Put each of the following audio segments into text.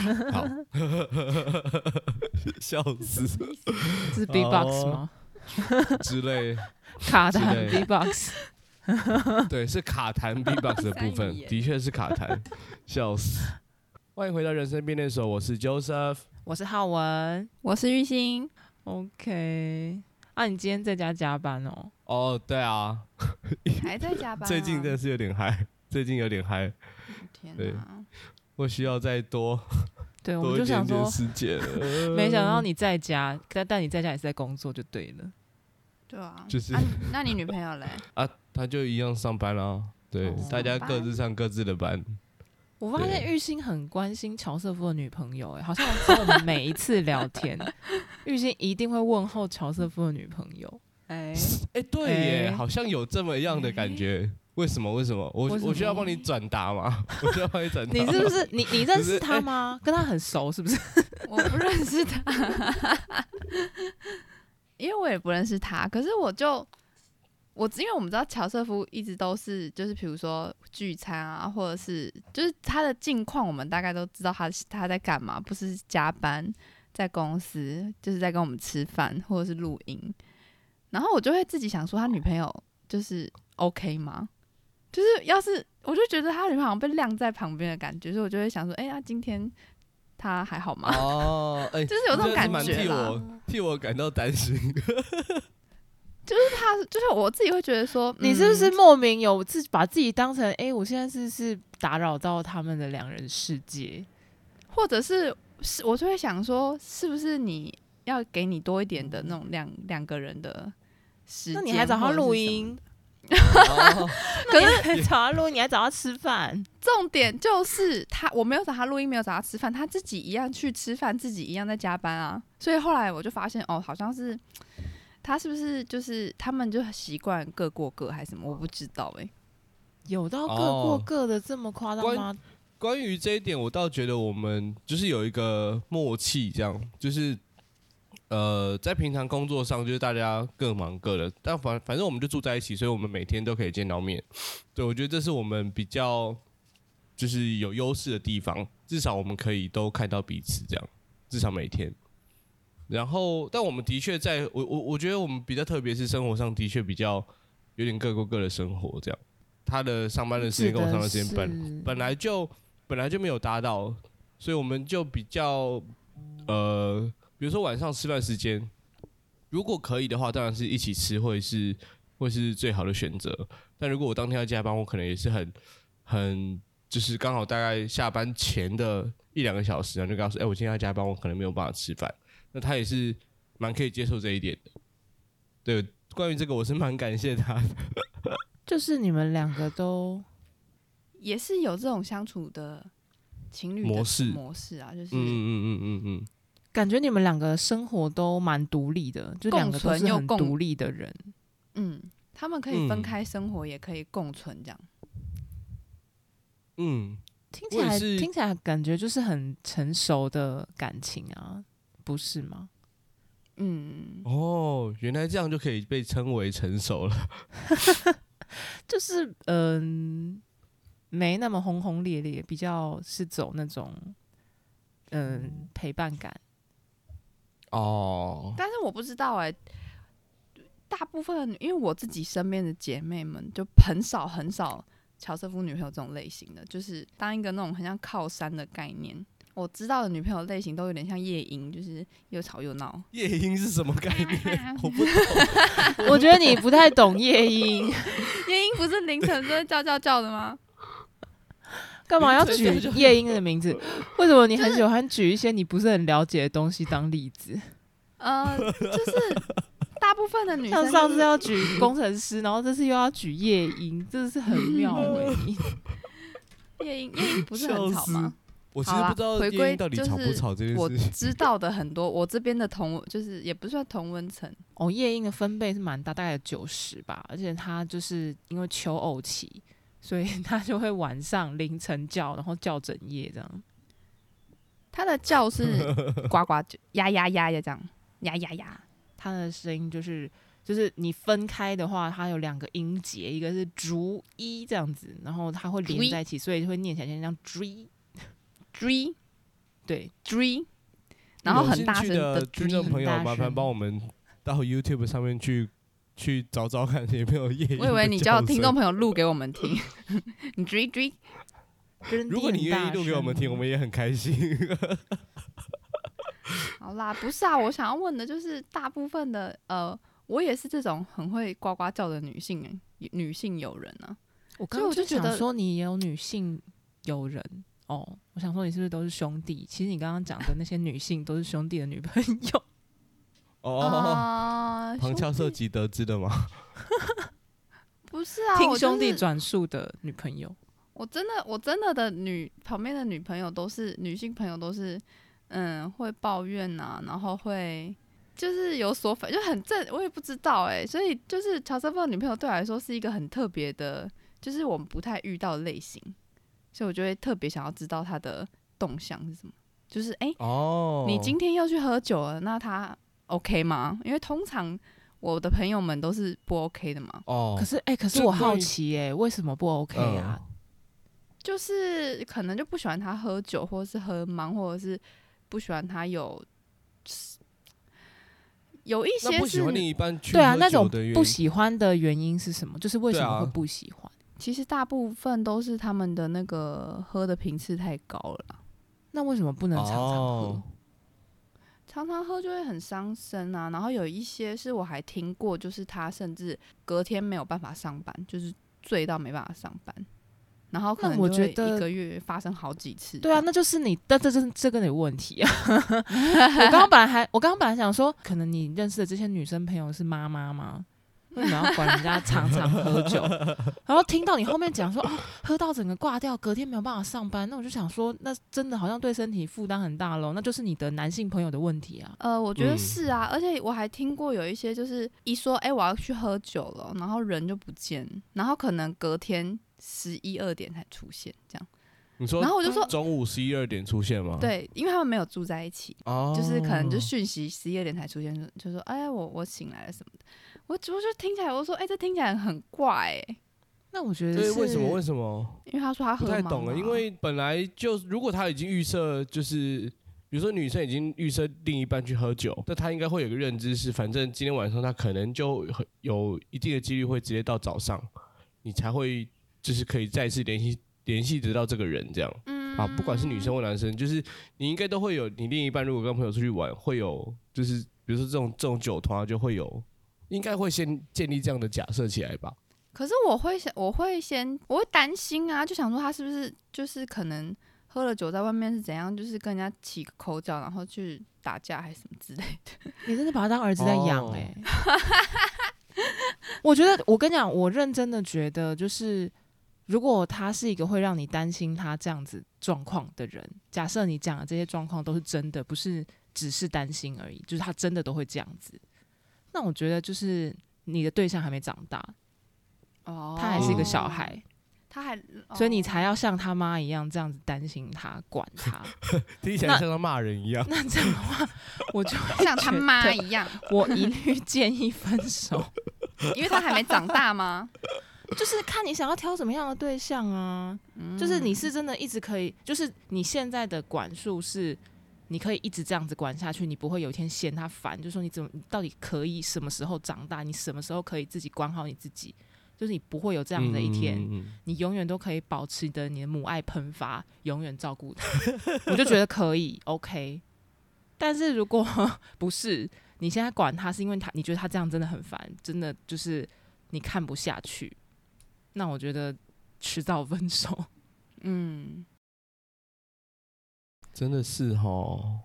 好，笑死，是 B-box 吗？之类，卡弹 B-box，对，是卡弹 B-box 的部分，的确是卡弹，笑死。欢迎回到人生变电所，我是 Joseph，我是浩文，我是玉兴。OK，啊，你今天在家加班哦？哦，对啊，还在加班。最近真的是有点嗨，最近有点嗨。天对，我需要再多，对，我就想说，时间。没想到你在家，但但你在家也是在工作，就对了。对啊，就是。那你女朋友嘞？啊，她就一样上班啦。对，大家各自上各自的班。我发现玉兴很关心乔瑟夫的女朋友，哎，好像我们每一次聊天，玉兴一定会问候乔瑟夫的女朋友。哎哎，对耶，好像有这么样的感觉。为什么？为什么？我我需要帮你转达吗？我需要帮你转达。你是不是你你认识他吗？跟他很熟是不是？我不认识他，因为我也不认识他。可是我就我因为我们知道乔瑟夫一直都是就是比如说聚餐啊，或者是就是他的近况，我们大概都知道他他在干嘛，不是加班在公司，就是在跟我们吃饭或者是录音。然后我就会自己想说，他女朋友就是 OK 吗？就是要是，我就觉得他女朋友好像被晾在旁边的感觉，所以我就会想说，哎、欸，呀，今天他还好吗？哦，就是有这种感觉，替我替我感到担心。就是他，就是我自己会觉得说，你是不是莫名有自把自己当成，哎、欸，我现在是是打扰到他们的两人世界，或者是是，我就会想说，是不是你要给你多一点的那种两两个人的时间？那你还找他录音？可是找他录音，你还找他吃饭。重点就是他，我没有找他录音，没有找他吃饭，他自己一样去吃饭，自己一样在加班啊。所以后来我就发现，哦，好像是他是不是就是他们就习惯各过各还是什么？我不知道哎、欸，有到各过各的这么夸张吗？关于这一点，我倒觉得我们就是有一个默契，这样就是。呃，在平常工作上，就是大家各忙各的，但反反正我们就住在一起，所以我们每天都可以见到面。对，我觉得这是我们比较就是有优势的地方，至少我们可以都看到彼此，这样至少每天。然后，但我们的确在我我我觉得我们比较特别，是生活上的确比较有点各过各的生活，这样。他的上班的时间跟我上班的时间本本来就本来就没有搭到，所以我们就比较呃。比如说晚上吃饭时间，如果可以的话，当然是一起吃会是会是最好的选择。但如果我当天要加班，我可能也是很很就是刚好大概下班前的一两个小时，然后就告诉哎，我今天要加班，我可能没有办法吃饭。那他也是蛮可以接受这一点的。对，关于这个我是蛮感谢他的。就是你们两个都也是有这种相处的情侣模式模式啊，就是嗯嗯嗯嗯嗯。嗯感觉你们两个生活都蛮独立的，就两个都是很独立的人。嗯，他们可以分开生活，嗯、也可以共存，这样。嗯，听起来听起来感觉就是很成熟的感情啊，不是吗？嗯。哦，原来这样就可以被称为成熟了。就是嗯、呃，没那么轰轰烈烈，比较是走那种嗯、呃、陪伴感。哦，但是我不知道哎、欸，大部分因为我自己身边的姐妹们就很少很少乔瑟夫女朋友这种类型的，就是当一个那种很像靠山的概念。我知道的女朋友类型都有点像夜莺，就是又吵又闹。夜莺是什么概念？我不懂。我觉得你不太懂夜莺。夜莺不是凌晨都会叫叫叫的吗？干嘛要举夜莺的名字？为什么你很喜欢举一些你不是很了解的东西当例子？呃，就是大部分的女生，像上次要举工程师，然后这次又要举夜莺，真的是很妙哎！夜莺，夜莺不是很吵吗？我其实不知道夜莺到底吵不吵这件事。我知道的很多，我这边的同就是也不算同温层哦。夜莺的分贝是蛮大，大概有九十吧，而且它就是因为求偶期。所以 他就会晚上凌晨叫，然后叫整夜这样。他的叫是 呱呱就，呀呀呀呀这样，呀呀呀。他的声音就是就是你分开的话，它有两个音节，一个是逐一这样子，然后它会连在一起，所以就会念起来像这样追追。对，Dre，然后很大声的听众朋友，麻烦帮我们到 YouTube 上面去去找找看有没有夜。我以为你叫听众朋友录给我们听，你 Dre Dre。如果你愿意录给我们听，我们也很开心。好啦，不是啊，我想要问的就是，大部分的呃，我也是这种很会呱呱叫的女性女性友人啊。我刚刚就觉得说你也有女性友人哦，我想说你是不是都是兄弟？其实你刚刚讲的那些女性都是兄弟的女朋友。哦，呃、旁敲侧击得知的吗？不是啊，听兄弟转述的女朋友。我真的，我真的的女旁边的女朋友都是女性朋友，都是嗯会抱怨呐、啊，然后会就是有所反，就很正，我也不知道哎、欸，所以就是乔瑟夫的女朋友对我来说是一个很特别的，就是我们不太遇到的类型，所以我就会特别想要知道他的动向是什么，就是哎，欸 oh. 你今天又去喝酒了，那他 OK 吗？因为通常我的朋友们都是不 OK 的嘛。哦、oh.，可是哎、欸，可是我好奇哎、欸，为什么不 OK 啊？嗯就是可能就不喜欢他喝酒，或者是喝忙，或者是不喜欢他有有一些是不喜欢另一半对啊，那种不喜欢的原因是什么？就是为什么会不喜欢？啊、其实大部分都是他们的那个喝的频次太高了。那为什么不能常常喝？哦、常常喝就会很伤身啊。然后有一些是我还听过，就是他甚至隔天没有办法上班，就是醉到没办法上班。然后可能我觉得一个月发生好几次。对啊，那就是你，但这这这个有问题啊！我刚刚本来还，我刚刚本来想说，可能你认识的这些女生朋友是妈妈吗？为什么要管人家常常喝酒？然后听到你后面讲说，哦，喝到整个挂掉，隔天没有办法上班，那我就想说，那真的好像对身体负担很大喽。那就是你的男性朋友的问题啊。呃，我觉得是啊，而且我还听过有一些，就是一说，哎，我要去喝酒了，然后人就不见，然后可能隔天。十一二点才出现，这样。你说，然后我就说中午十一二点出现吗？对，因为他们没有住在一起，哦、就是可能就讯息十一二点才出现，就说哎，我我醒来了什么的。我我就听起来，我说哎，这听起来很怪哎。那我觉得是为什么？为什么？因为他说他喝不太懂了，因为本来就如果他已经预设，就是比如说女生已经预设另一半去喝酒，那他应该会有个认知是，反正今天晚上他可能就有一定的几率会直接到早上，你才会。就是可以再次联系联系得到这个人，这样，嗯，啊，不管是女生或男生，就是你应该都会有，你另一半如果跟朋友出去玩，会有，就是比如说这种这种酒团就会有，应该会先建立这样的假设起来吧。可是我会想，我会先，我会担心啊，就想说他是不是就是可能喝了酒在外面是怎样，就是跟人家起个口角，然后去打架还是什么之类的。你真的把他当儿子在养哎、欸？我觉得，我跟你讲，我认真的觉得就是。如果他是一个会让你担心他这样子状况的人，假设你讲的这些状况都是真的，不是只是担心而已，就是他真的都会这样子，那我觉得就是你的对象还没长大，哦，他还是一个小孩，他还，所以你才要像他妈一样这样子担心他、管他，听起来像他骂人一样。那这样的话，我就 像他妈一样，我一律建议分手，因为他还没长大吗？就是看你想要挑什么样的对象啊，嗯，就是你是真的一直可以，就是你现在的管束是，你可以一直这样子管下去，你不会有一天嫌他烦，就是说你怎么，你到底可以什么时候长大，你什么时候可以自己管好你自己，就是你不会有这样的一天，嗯，你永远都可以保持的你的母爱喷发，永远照顾他，我就觉得可以，OK。但是如果 不是你现在管他，是因为他你觉得他这样真的很烦，真的就是你看不下去。那我觉得迟早分手，嗯，真的是哦，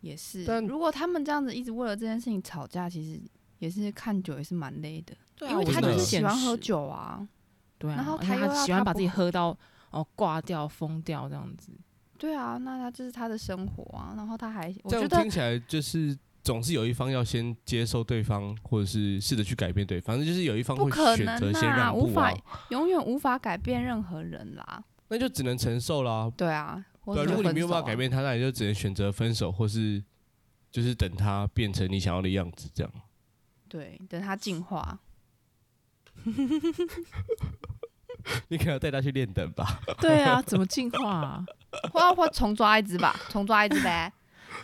也是。但如果他们这样子一直为了这件事情吵架，其实也是看久也是蛮累的。对啊，因为他就是喜欢喝酒啊，对啊，然后他又喜欢把自己喝到哦挂掉疯掉这样子。对啊，那他就是他的生活啊。然后他还我觉得听起来就是。总是有一方要先接受对方，或者是试着去改变对方，反正就是有一方会选择先让步啊，无法永远无法改变任何人啦。那就只能承受啦。对啊，对，如果你没有办法改变他，那你就只能选择分手，或是就是等他变成你想要的样子，这样。对，等他进化。你可能要带他去练等吧？对啊，怎么进化啊？或要或重抓一只吧，重抓一只呗，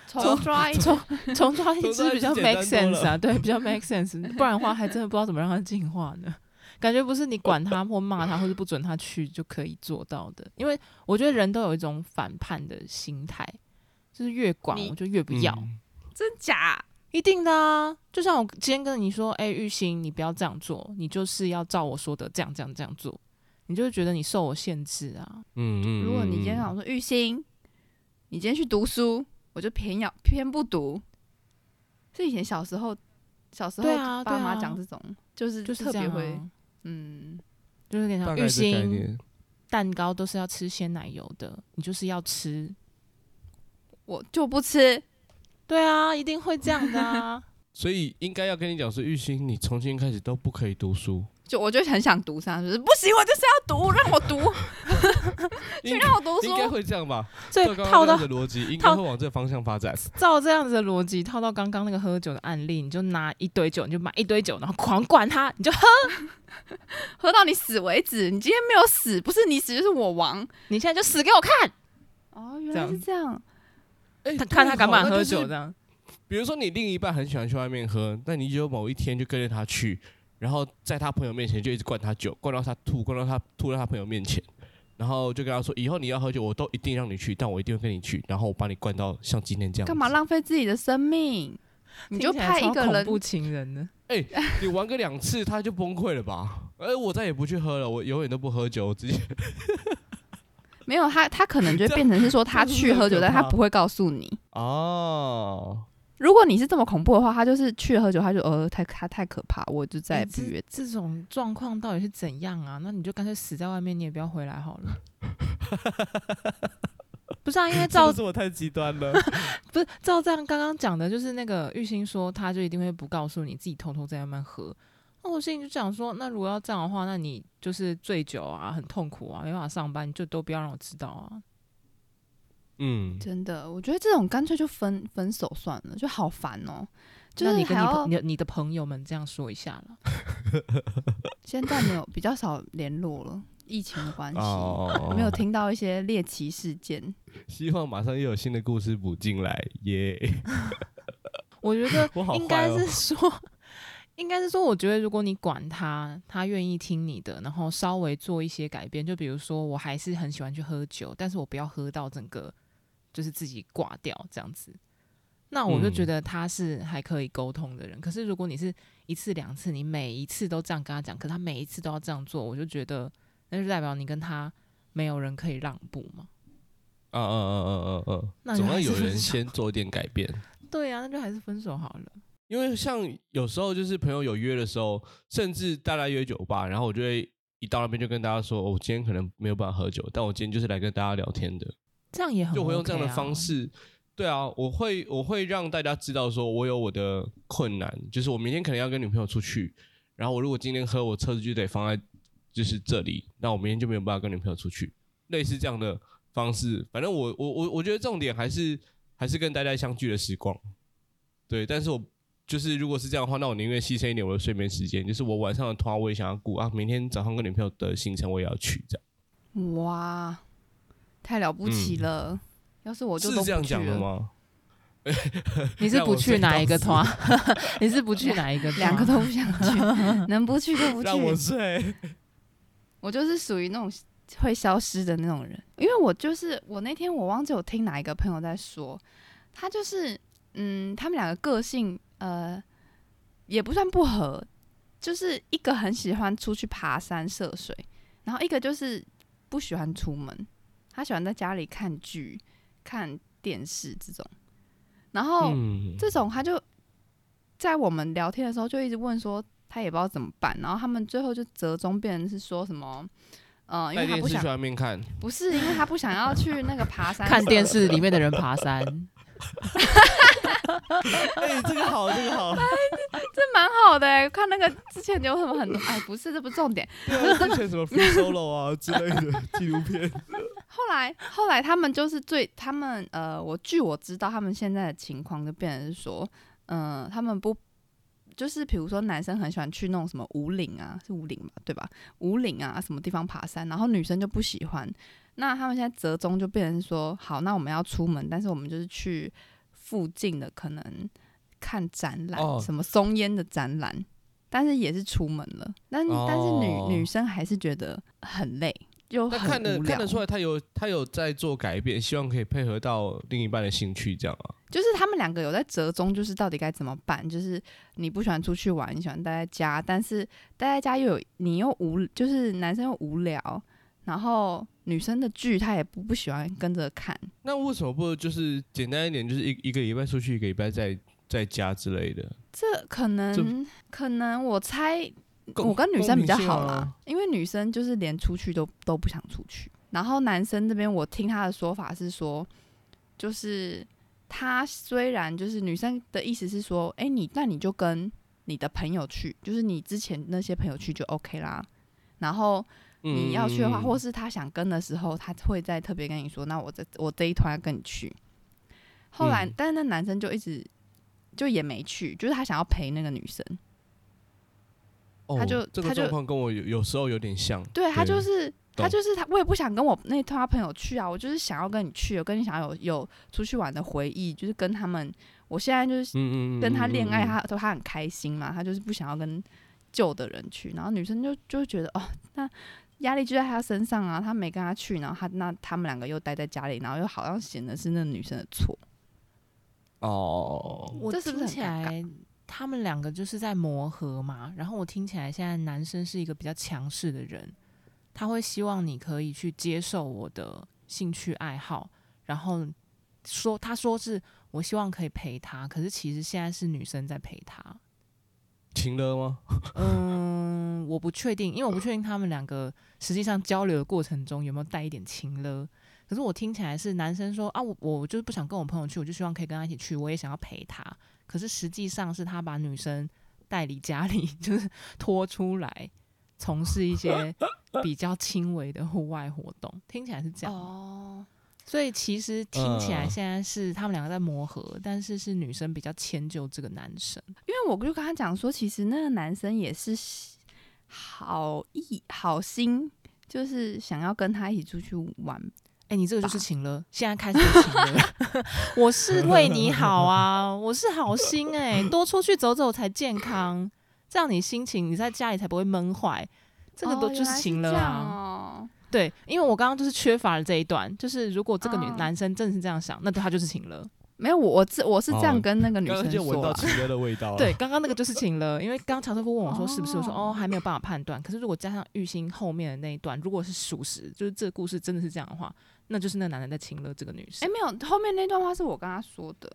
重抓一重，重抓一只比较 make sense 啊，对，比较 make sense。不然的话，还真的不知道怎么让他进化呢。感觉不是你管他或骂他或者不准他去就可以做到的，因为我觉得人都有一种反叛的心态，就是越管我就越不要，嗯、真假？一定的啊！就像我今天跟你说，哎、欸，玉兴，你不要这样做，你就是要照我说的这样这样这样做，你就会觉得你受我限制啊。嗯嗯。如果你今天想说玉兴，你今天去读书，我就偏要偏不读。是以前小时候，小时候爸妈讲这种，啊啊、就是就是特别会，嗯，就是给他玉心蛋糕都是要吃鲜奶油的，你就是要吃，我就不吃。对啊，一定会这样的啊！所以应该要跟你讲是，玉心，你重新开始都不可以读书。就我就很想读上，就是不行，我就是要读，让我读，请让我读书。应该会这样吧？所以套到的逻辑应该会往这个方向发展。照这样子的逻辑套到刚刚那个喝酒的案例，你就拿一堆酒，你就买一堆酒，然后狂灌他，你就喝，喝到你死为止。你今天没有死，不是你死就是我亡，你现在就死给我看。哦，原来是这样。他看他敢不敢喝酒这样，比如说你另一半很喜欢去外面喝，但你就某一天就跟着他去，然后在他朋友面前就一直灌他酒，灌到他吐，灌到他吐到他朋友面前，然后就跟他说：“以后你要喝酒，我都一定让你去，但我一定会跟你去，然后我把你灌到像今天这样。”干嘛浪费自己的生命？你就派一个人不情人呢？哎、欸，你玩个两次他就崩溃了吧？哎，我再也不去喝了，我永远都不喝酒，我直接。没有他，他可能就变成是说他去喝酒，但他不会告诉你哦。如果你是这么恐怖的话，他就是去喝酒，他就呃太他太可怕，我就再也不约。这种状况到底是怎样啊？那你就干脆死在外面，你也不要回来好了。不是啊，因为照 是我太极端了。不是照这样刚刚讲的，就是那个玉兴说，他就一定会不告诉你，自己偷偷在外面喝。那我心里就想说，那如果要这样的话，那你就是醉酒啊，很痛苦啊，没办法上班，你就都不要让我知道啊。嗯，真的，我觉得这种干脆就分分手算了，就好烦哦。就是你跟你朋你你的朋友们这样说一下了。现在没有比较少联络了，疫情的关系，哦、没有听到一些猎奇事件。希望马上又有新的故事补进来耶。我觉得 应该是说。应该是说，我觉得如果你管他，他愿意听你的，然后稍微做一些改变，就比如说，我还是很喜欢去喝酒，但是我不要喝到整个就是自己挂掉这样子。那我就觉得他是还可以沟通的人。嗯、可是如果你是一次两次，你每一次都这样跟他讲，可他每一次都要这样做，我就觉得那就代表你跟他没有人可以让步嘛。嗯嗯嗯嗯嗯嗯，那总要有人先做一点改变。对、啊，那就还是分手好了。因为像有时候就是朋友有约的时候，甚至大家约酒吧，然后我就会一到那边就跟大家说，我今天可能没有办法喝酒，但我今天就是来跟大家聊天的。这样也很、OK 啊、就会用这样的方式，对啊，我会我会让大家知道说我有我的困难，就是我明天可能要跟女朋友出去，然后我如果今天喝，我车子就得放在就是这里，那我明天就没有办法跟女朋友出去，类似这样的方式。反正我我我我觉得重点还是还是跟大家相聚的时光，对，但是我。就是如果是这样的话，那我宁愿牺牲一点我的睡眠时间。就是我晚上的团我也想要顾啊，明天早上跟女朋友的行程我也要去，这样。哇，太了不起了！嗯、要是我就都不去了。是这样讲的吗？你是不去哪一个团？你是不去哪一个？两个都不想 去，能不去就不去。让我睡。我就是属于那种会消失的那种人，因为我就是我那天我忘记我听哪一个朋友在说，他就是嗯，他们两个个性。呃，也不算不合，就是一个很喜欢出去爬山涉水，然后一个就是不喜欢出门，他喜欢在家里看剧、看电视这种。然后、嗯、这种他就在我们聊天的时候就一直问说，他也不知道怎么办。然后他们最后就折中变成是说什么，呃，因为他不想去外面看，不是因为他不想要去那个爬山看电视里面的人爬山。哎、欸，这个好，这个好，这蛮好的哎。看那个之前有什么很多，哎，不是，这不是重点。对啊，之前什么 free solo 啊之类的纪录片。后来，后来他们就是最，他们呃，我据我知道，他们现在的情况就变成是说，嗯、呃，他们不就是比如说男生很喜欢去那种什么武岭啊，是武岭嘛，对吧？武岭啊，什么地方爬山，然后女生就不喜欢。那他们现在折中就变成说，好，那我们要出门，但是我们就是去附近的可能看展览，哦、什么松烟的展览，但是也是出门了，但、哦、但是女女生还是觉得很累。就很看得看得出来，他有他有在做改变，希望可以配合到另一半的兴趣，这样啊。就是他们两个有在折中，就是到底该怎么办？就是你不喜欢出去玩，你喜欢待在家，但是待在家又有你又无，就是男生又无聊，然后女生的剧他也不不喜欢跟着看。那为什么不就是简单一点，就是一一个礼拜出去，一个礼拜在在家之类的？这可能可能我猜。我跟女生比较好啦，啊、因为女生就是连出去都都不想出去。然后男生这边，我听他的说法是说，就是他虽然就是女生的意思是说，哎、欸，你那你就跟你的朋友去，就是你之前那些朋友去就 OK 啦。然后你要去的话，嗯、或是他想跟的时候，他会再特别跟你说，那我这我这一团跟你去。后来，嗯、但是那男生就一直就也没去，就是他想要陪那个女生。他就、哦、这个状况跟我有有时候有点像，对，他就是他就是他，我也不想跟我那他朋友去啊，我就是想要跟你去，我跟你想要有有出去玩的回忆，就是跟他们，我现在就是跟他恋爱，他说他很开心嘛，他就是不想要跟旧的人去，然后女生就就觉得哦，那压力就在他身上啊，他没跟他去，然后他那他们两个又待在家里，然后又好像显得是那女生的错。哦，我听起来。他们两个就是在磨合嘛，然后我听起来现在男生是一个比较强势的人，他会希望你可以去接受我的兴趣爱好，然后说他说是我希望可以陪他，可是其实现在是女生在陪他，情勒吗？嗯，我不确定，因为我不确定他们两个实际上交流的过程中有没有带一点情勒，可是我听起来是男生说啊，我我就是不想跟我朋友去，我就希望可以跟他一起去，我也想要陪他。可是实际上是他把女生带离家里，就是拖出来从事一些比较轻微的户外活动，听起来是这样。哦，所以其实听起来现在是他们两个在磨合，但是是女生比较迁就这个男生。因为我就跟他讲说，其实那个男生也是好意好心，就是想要跟他一起出去玩。哎、欸，你这个就是情了，现在开始情了。我是为你好啊，我是好心哎、欸，多出去走走才健康，这样你心情你在家里才不会闷坏。这个都就是情勒啊。哦、对，因为我刚刚就是缺乏了这一段，就是如果这个女、哦、男生真的是这样想，那他就是情了。没有，我我这我是这样跟那个 女生说，刚刚就闻到情了的味道。对，刚刚那个就是情了，因为刚刚乔师傅问我说是不是，我说哦还没有办法判断。可是如果加上玉兴后面的那一段，如果是属实，就是这个故事真的是这样的话。那就是那个男人在亲了这个女生。哎、欸，没有，后面那段话是我跟他说的。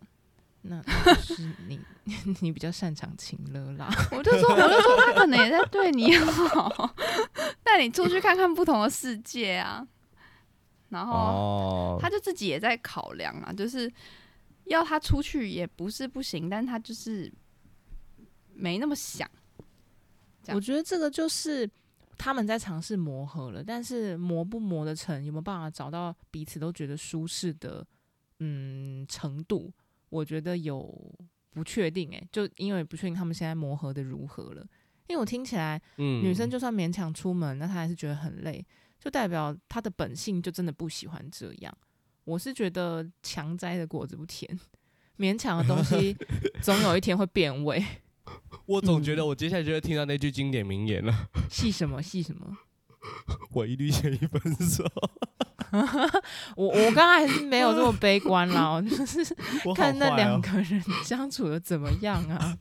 那 是你，你比较擅长情勒啦。我就说，我就说他可能也在对你好，带你出去看看不同的世界啊。然后他就自己也在考量啊，就是要他出去也不是不行，但他就是没那么想。我觉得这个就是。他们在尝试磨合了，但是磨不磨得成，有没有办法找到彼此都觉得舒适的嗯程度？我觉得有不确定诶、欸，就因为不确定他们现在磨合的如何了。因为我听起来，嗯，女生就算勉强出门，那她还是觉得很累，就代表她的本性就真的不喜欢这样。我是觉得强摘的果子不甜，勉强的东西总有一天会变味。我总觉得我接下来就会听到那句经典名言了。戏什么戏什么？我一律建议分手。我我刚刚还是没有这么悲观啦，就是 看那两个人相处的怎么样啊。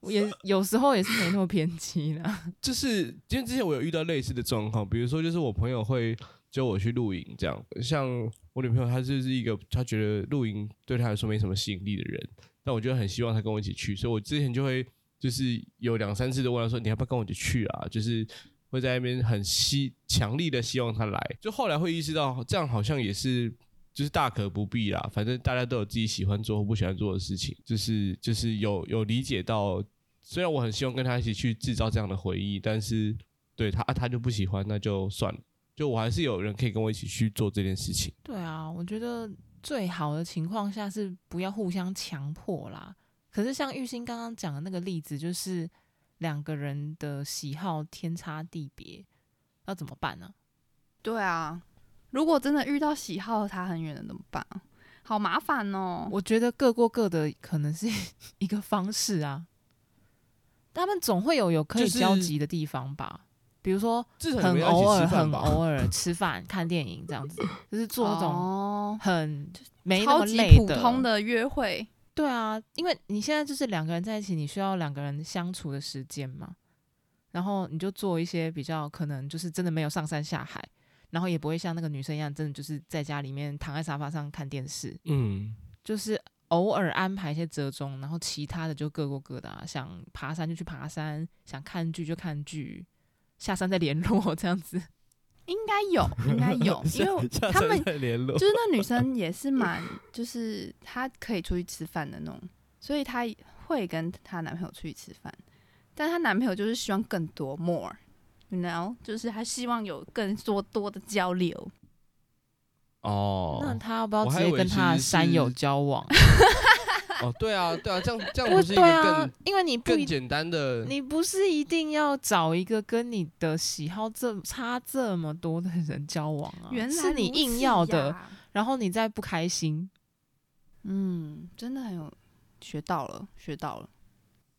我也有时候也是没那么偏激啦。就是因为之前我有遇到类似的状况，比如说就是我朋友会叫我去露营，这样像我女朋友她就是一个她觉得露营对她来说没什么吸引力的人。但我就很希望他跟我一起去，所以我之前就会就是有两三次都问他说：“你要不要跟我一起去啊？”就是会在那边很希强力的希望他来。就后来会意识到这样好像也是就是大可不必啦，反正大家都有自己喜欢做或不喜欢做的事情。就是就是有有理解到，虽然我很希望跟他一起去制造这样的回忆，但是对他他就不喜欢，那就算了。就我还是有人可以跟我一起去做这件事情。对啊，我觉得。最好的情况下是不要互相强迫啦，可是像玉兴刚刚讲的那个例子，就是两个人的喜好天差地别，要怎么办呢？对啊，如果真的遇到喜好差很远的怎么办？好麻烦哦。我觉得各过各的可能是 一个方式啊。他们总会有有可以交集的地方吧？比如说很偶尔、很偶尔吃饭、看电影这样子，就是做那种很没那么累的普通的约会。对啊，因为你现在就是两个人在一起，你需要两个人相处的时间嘛。然后你就做一些比较可能就是真的没有上山下海，然后也不会像那个女生一样，真的就是在家里面躺在沙发上看电视。嗯，就是。偶尔安排一些折中，然后其他的就各过各的啊。想爬山就去爬山，想看剧就看剧，下山再联络这样子。应该有，应该有，因为他们就是那女生也是蛮，就是她可以出去吃饭的那种，所以她会跟她男朋友出去吃饭，但她男朋友就是希望更多 more，you know，就是他希望有更多多的交流。哦，那她要不要直接跟她的山友交往？哦，对啊，对啊，这样这样不是一个更啊，因为你不更简单的，你不是一定要找一个跟你的喜好这差这么多的人交往啊，原来是你硬要的，然后你再不开心，嗯，真的很有学到了，学到了。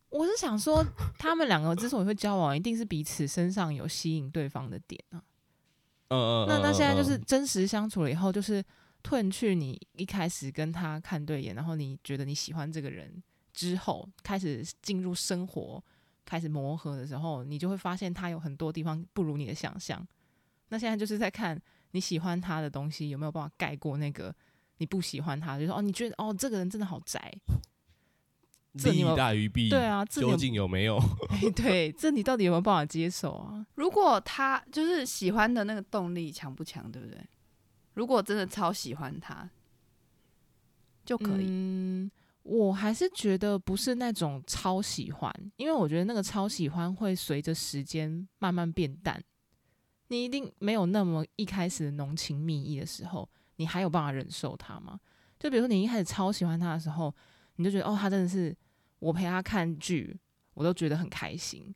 我是想说，他们两个之所以会交往，一定是彼此身上有吸引对方的点啊。嗯嗯，那那现在就是真实相处了以后，就是褪去你一开始跟他看对眼，然后你觉得你喜欢这个人之后，开始进入生活，开始磨合的时候，你就会发现他有很多地方不如你的想象。那现在就是在看你喜欢他的东西有没有办法盖过那个你不喜欢他，就是说哦，你觉得哦，这个人真的好宅。利大于弊，对啊，究竟有没有？欸、对，这你到底有没有办法接受啊？如果他就是喜欢的那个动力强不强，对不对？如果真的超喜欢他，就可以。嗯，我还是觉得不是那种超喜欢，因为我觉得那个超喜欢会随着时间慢慢变淡。你一定没有那么一开始浓情蜜意的时候，你还有办法忍受他吗？就比如说你一开始超喜欢他的时候，你就觉得哦，他真的是。我陪他看剧，我都觉得很开心。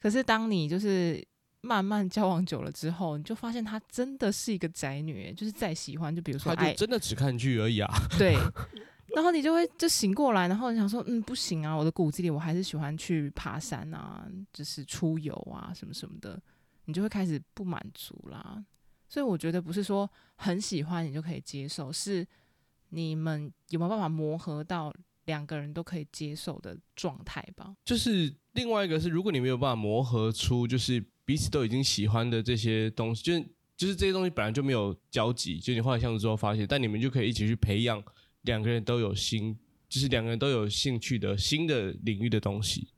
可是当你就是慢慢交往久了之后，你就发现她真的是一个宅女，就是再喜欢，就比如说，她就真的只看剧而已啊。对。然后你就会就醒过来，然后你想说，嗯，不行啊，我的骨子里我还是喜欢去爬山啊，就是出游啊，什么什么的。你就会开始不满足啦。所以我觉得不是说很喜欢你就可以接受，是你们有没有办法磨合到。两个人都可以接受的状态吧。就是另外一个是，如果你没有办法磨合出，就是彼此都已经喜欢的这些东西，就是就是这些东西本来就没有交集，就你后来相处之后发现，但你们就可以一起去培养两个人都有新，就是两个人都有兴趣的新的领域的东西。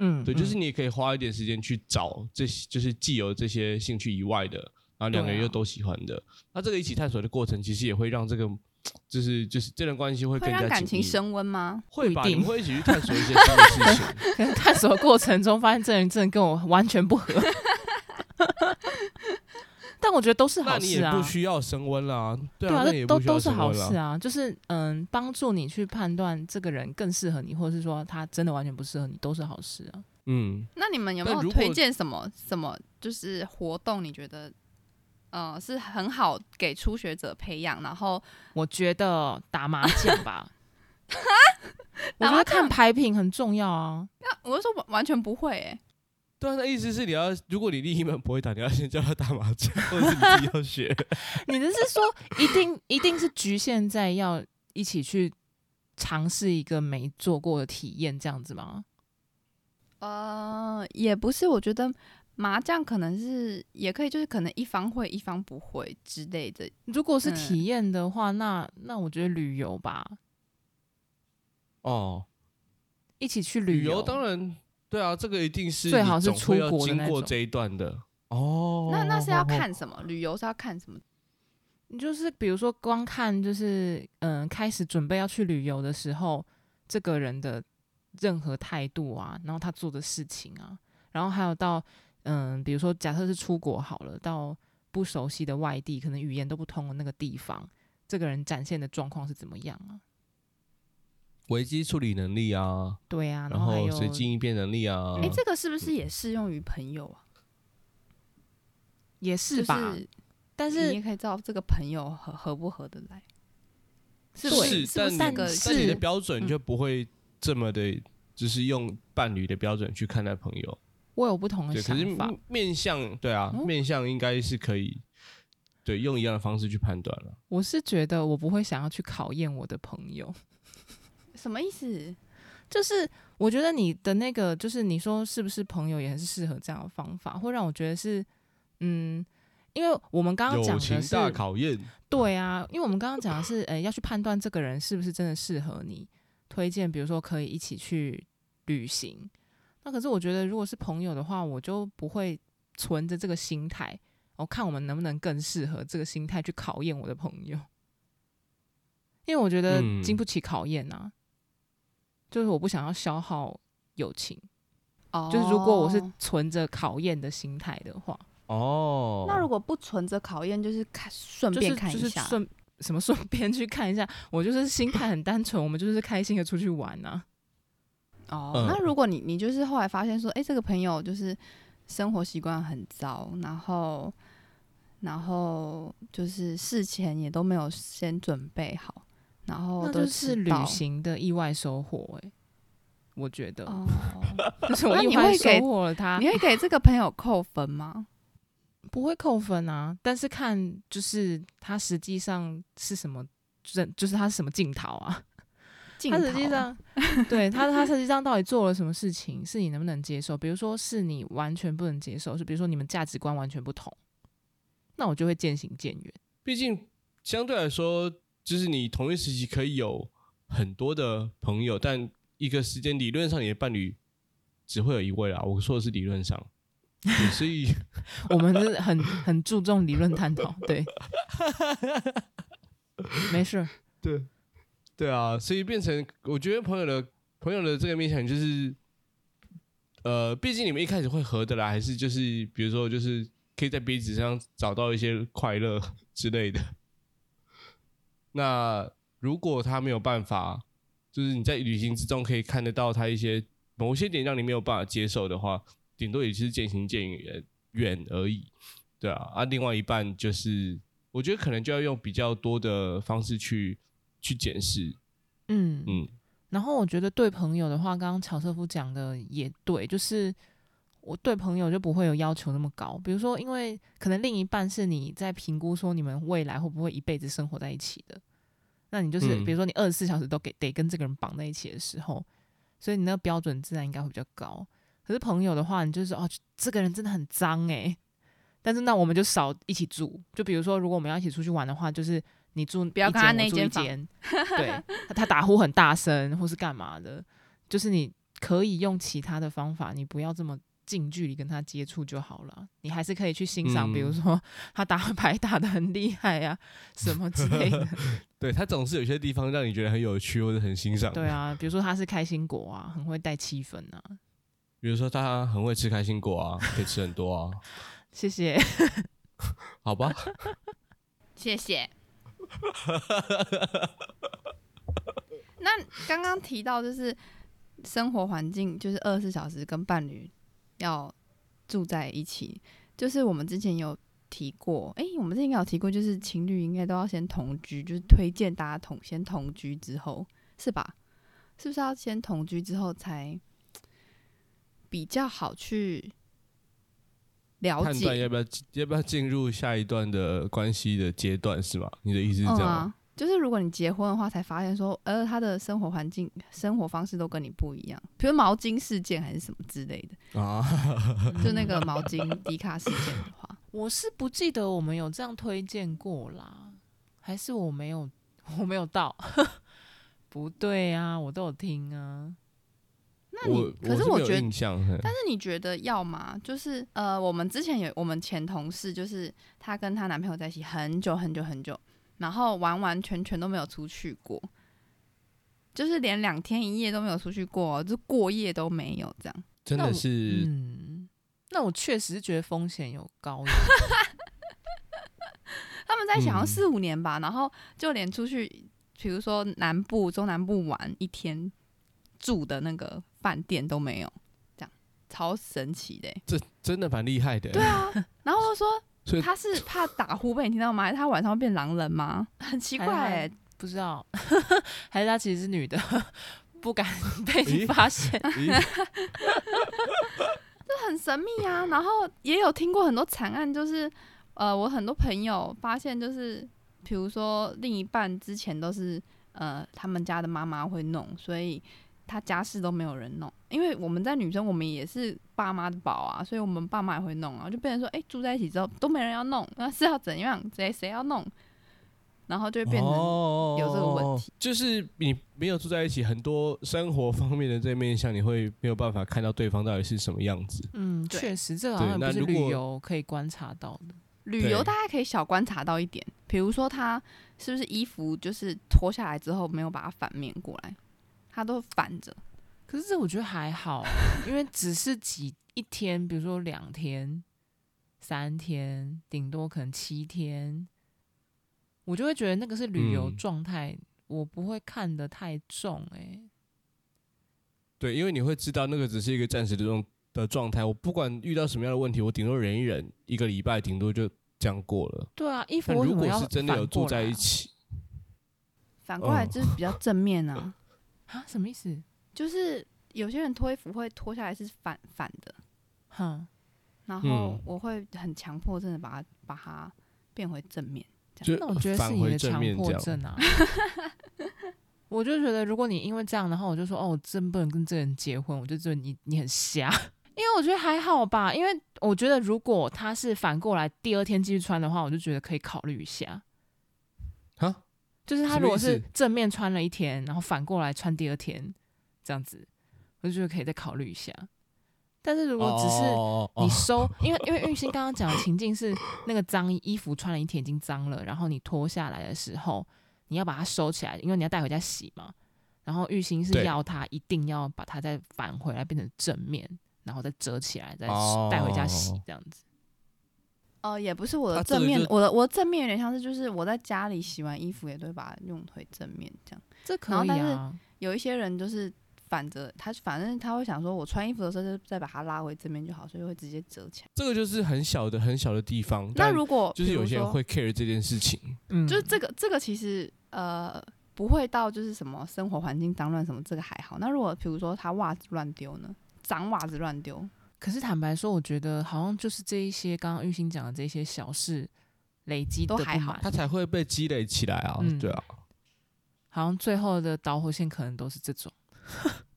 嗯，对，就是你也可以花一点时间去找这些，就是既有这些兴趣以外的，然后两个人又都喜欢的，那这个一起探索的过程，其实也会让这个。就是就是这段关系会更加感情升温吗？会吧，你们会一起去探索一些新的事情。可能探索的过程中发现这人真的跟我完全不合，但我觉得都是好事啊。那你也不需要升温啦，对啊，对啊，都都是好事啊。就是嗯，帮助你去判断这个人更适合你，或者是说他真的完全不适合你，都是好事啊。嗯，那你们有没有推荐什么什么就是活动？你觉得？嗯，是很好给初学者培养。然后我觉得打麻将吧，我觉得看牌品很重要啊。那我就说完全不会哎、欸。对啊，那意思是你要，如果你另一半不会打，你要先教他打麻将，或者是你自己要学。你的是说，一定一定是局限在要一起去尝试一个没做过的体验这样子吗？呃，也不是，我觉得。麻将可能是也可以，就是可能一方会一方不会之类的。如果是体验的话，嗯、那那我觉得旅游吧。哦，一起去旅游，旅游当然对啊，这个一定是最好是出国经过这一段的哦。那那是要看什么？旅游是要看什么？你就是比如说光看，就是嗯，开始准备要去旅游的时候，这个人的任何态度啊，然后他做的事情啊，然后还有到。嗯，比如说，假设是出国好了，到不熟悉的外地，可能语言都不通的那个地方，这个人展现的状况是怎么样啊？危机处理能力啊，对啊，然后随机应变能力啊。哎、欸，这个是不是也适用于朋友啊？也是吧，就是、但是你也可以知道这个朋友合合不合得来。是，是，但是，但是但你的标准就不会这么的，嗯、就是用伴侣的标准去看待朋友。我有不同的想法，可是面相对啊，嗯、面相应该是可以，对，用一样的方式去判断了。我是觉得我不会想要去考验我的朋友，什么意思？就是我觉得你的那个，就是你说是不是朋友，也很是适合这样的方法，会让我觉得是，嗯，因为我们刚刚讲的是友情大考验，对啊，因为我们刚刚讲的是，哎、欸，要去判断这个人是不是真的适合你，推荐，比如说可以一起去旅行。那可是我觉得，如果是朋友的话，我就不会存着这个心态，我看我们能不能更适合这个心态去考验我的朋友，因为我觉得经不起考验呐、啊。嗯、就是我不想要消耗友情，哦，就是如果我是存着考验的心态的话，哦，那如果不存着考验，就是看顺便看一下，顺、就是、什么顺便去看一下，我就是心态很单纯，我们就是开心的出去玩呐、啊。哦，嗯、那如果你你就是后来发现说，哎、欸，这个朋友就是生活习惯很糟，然后然后就是事前也都没有先准备好，然后都是旅行的意外收获，哎，我觉得，哦，就是我意外收获了他，你会给这个朋友扣分吗？不会扣分啊，但是看就是他实际上是什么，就是就是他是什么镜头啊。他实际上，对他，他实际上到底做了什么事情，是你能不能接受？比如说，是你完全不能接受，是比如说你们价值观完全不同，那我就会渐行渐远。毕竟相对来说，就是你同一时期可以有很多的朋友，但一个时间理论上你的伴侣只会有一位啦。我说的是理论上，所以 我们是很很注重理论探讨。对，没事，对。对啊，所以变成我觉得朋友的朋友的这个面向就是，呃，毕竟你们一开始会合得来，还是就是比如说就是可以在彼此上找到一些快乐之类的。那如果他没有办法，就是你在旅行之中可以看得到他一些某些点让你没有办法接受的话，顶多也就是渐行渐远远而已。对啊，啊，另外一半就是我觉得可能就要用比较多的方式去。去检视，嗯嗯，然后我觉得对朋友的话，刚刚乔瑟夫讲的也对，就是我对朋友就不会有要求那么高。比如说，因为可能另一半是你在评估说你们未来会不会一辈子生活在一起的，那你就是、嗯、比如说你二十四小时都给得跟这个人绑在一起的时候，所以你那个标准自然应该会比较高。可是朋友的话，你就是哦，这个人真的很脏诶。但是那我们就少一起住。就比如说，如果我们要一起出去玩的话，就是。你住不要跟他那间房，对，他打呼很大声或是干嘛的，就是你可以用其他的方法，你不要这么近距离跟他接触就好了。你还是可以去欣赏，嗯、比如说 他打 牌打的很厉害呀、啊，什么之类的。对，他总是有些地方让你觉得很有趣或者很欣赏。对啊，比如说他是开心果啊，很会带气氛啊。比如说他很会吃开心果啊，可以吃很多啊。谢谢。好吧。谢谢。那刚刚提到就是生活环境，就是二十四小时跟伴侣要住在一起，就是我们之前有提过，哎、欸，我们之前应该有提过，就是情侣应该都要先同居，就是推荐大家同先同居之后，是吧？是不是要先同居之后才比较好去？了解，判断要不要要不要进入下一段的关系的阶段是吗？你的意思是这样吗？嗯啊，就是如果你结婚的话，才发现说，呃，他的生活环境、生活方式都跟你不一样，比如毛巾事件还是什么之类的啊，就那个毛巾迪卡事件的话，我是不记得我们有这样推荐过啦，还是我没有 我没有到？不对啊，我都有听啊。那你可是我觉得，但是你觉得要吗？就是呃，我们之前有我们前同事，就是她跟她男朋友在一起很久很久很久，然后完完全全都没有出去过，就是连两天一夜都没有出去过，就过夜都没有这样。真的是，嗯，那我确实觉得风险有高。他们在一起好像四五年吧，然后就连出去。比如说南部、中南部玩一天住的那个饭店都没有，这样超神奇的、欸。这真的蛮厉害的。对啊，然后我说，所以他是怕打呼被你听到吗？还是他晚上会变狼人吗？很奇怪不知道，还是他其实是女的，不敢被你发现。这很神秘啊。然后也有听过很多惨案，就是呃，我很多朋友发现就是。比如说，另一半之前都是呃，他们家的妈妈会弄，所以他家事都没有人弄。因为我们在女生，我们也是爸妈的宝啊，所以我们爸妈也会弄啊，就变成说，哎、欸，住在一起之后都没人要弄，那是要怎样？谁谁要弄？然后就会变成有这个问题。哦、就是你没有住在一起，很多生活方面的这面向，你会没有办法看到对方到底是什么样子。嗯，确实，这个好像不是旅游可以观察到的。旅游大家可以小观察到一点，比如说他是不是衣服就是脱下来之后没有把它反面过来，他都反着。可是这我觉得还好，因为只是几一天，比如说两天、三天，顶多可能七天，我就会觉得那个是旅游状态，我不会看得太重。哎，对，因为你会知道那个只是一个暂时的状的状态，我不管遇到什么样的问题，我顶多忍一忍，一个礼拜顶多就这样过了。对啊，衣服如果是真的有住在一起，反过来就是比较正面啊。啊，什么意思？就是有些人脱衣服会脱下来是反反的，哼，然后我会很强迫症的把它把它变回正面。就那我觉得是你的强迫症啊。我就觉得，如果你因为这样，然后我就说，哦，我真不能跟这个人结婚，我就觉得你你很瞎。因为我觉得还好吧，因为我觉得如果他是反过来第二天继续穿的话，我就觉得可以考虑一下。哈，就是他如果是正面穿了一天，然后反过来穿第二天，这样子，我就觉得可以再考虑一下。但是如果只是你收，因为因为玉鑫刚刚讲的情境是那个脏衣服穿了一天已经脏了，然后你脱下来的时候，你要把它收起来，因为你要带回家洗嘛。然后玉鑫是要他一定要把它再返回来变成正面。然后再折起来，再带回家洗，这样子。哦、呃，也不是我的正面，啊、我的我的正面有点像是，就是我在家里洗完衣服，也都会把它用回正面这样。这可以啊。但是有一些人就是反着，他反正他会想说，我穿衣服的时候就再把它拉回正面就好，所以会直接折起来。这个就是很小的很小的地方。那如果就是有些人会 care 这件事情，嗯，就是这个这个其实呃不会到就是什么生活环境脏乱什么，这个还好。那如果比如说他袜子乱丢呢？脏袜子乱丢，可是坦白说，我觉得好像就是这一些刚刚玉兴讲的这些小事累积都还好，它才会被积累起来啊。嗯、对啊，好像最后的导火线可能都是这种，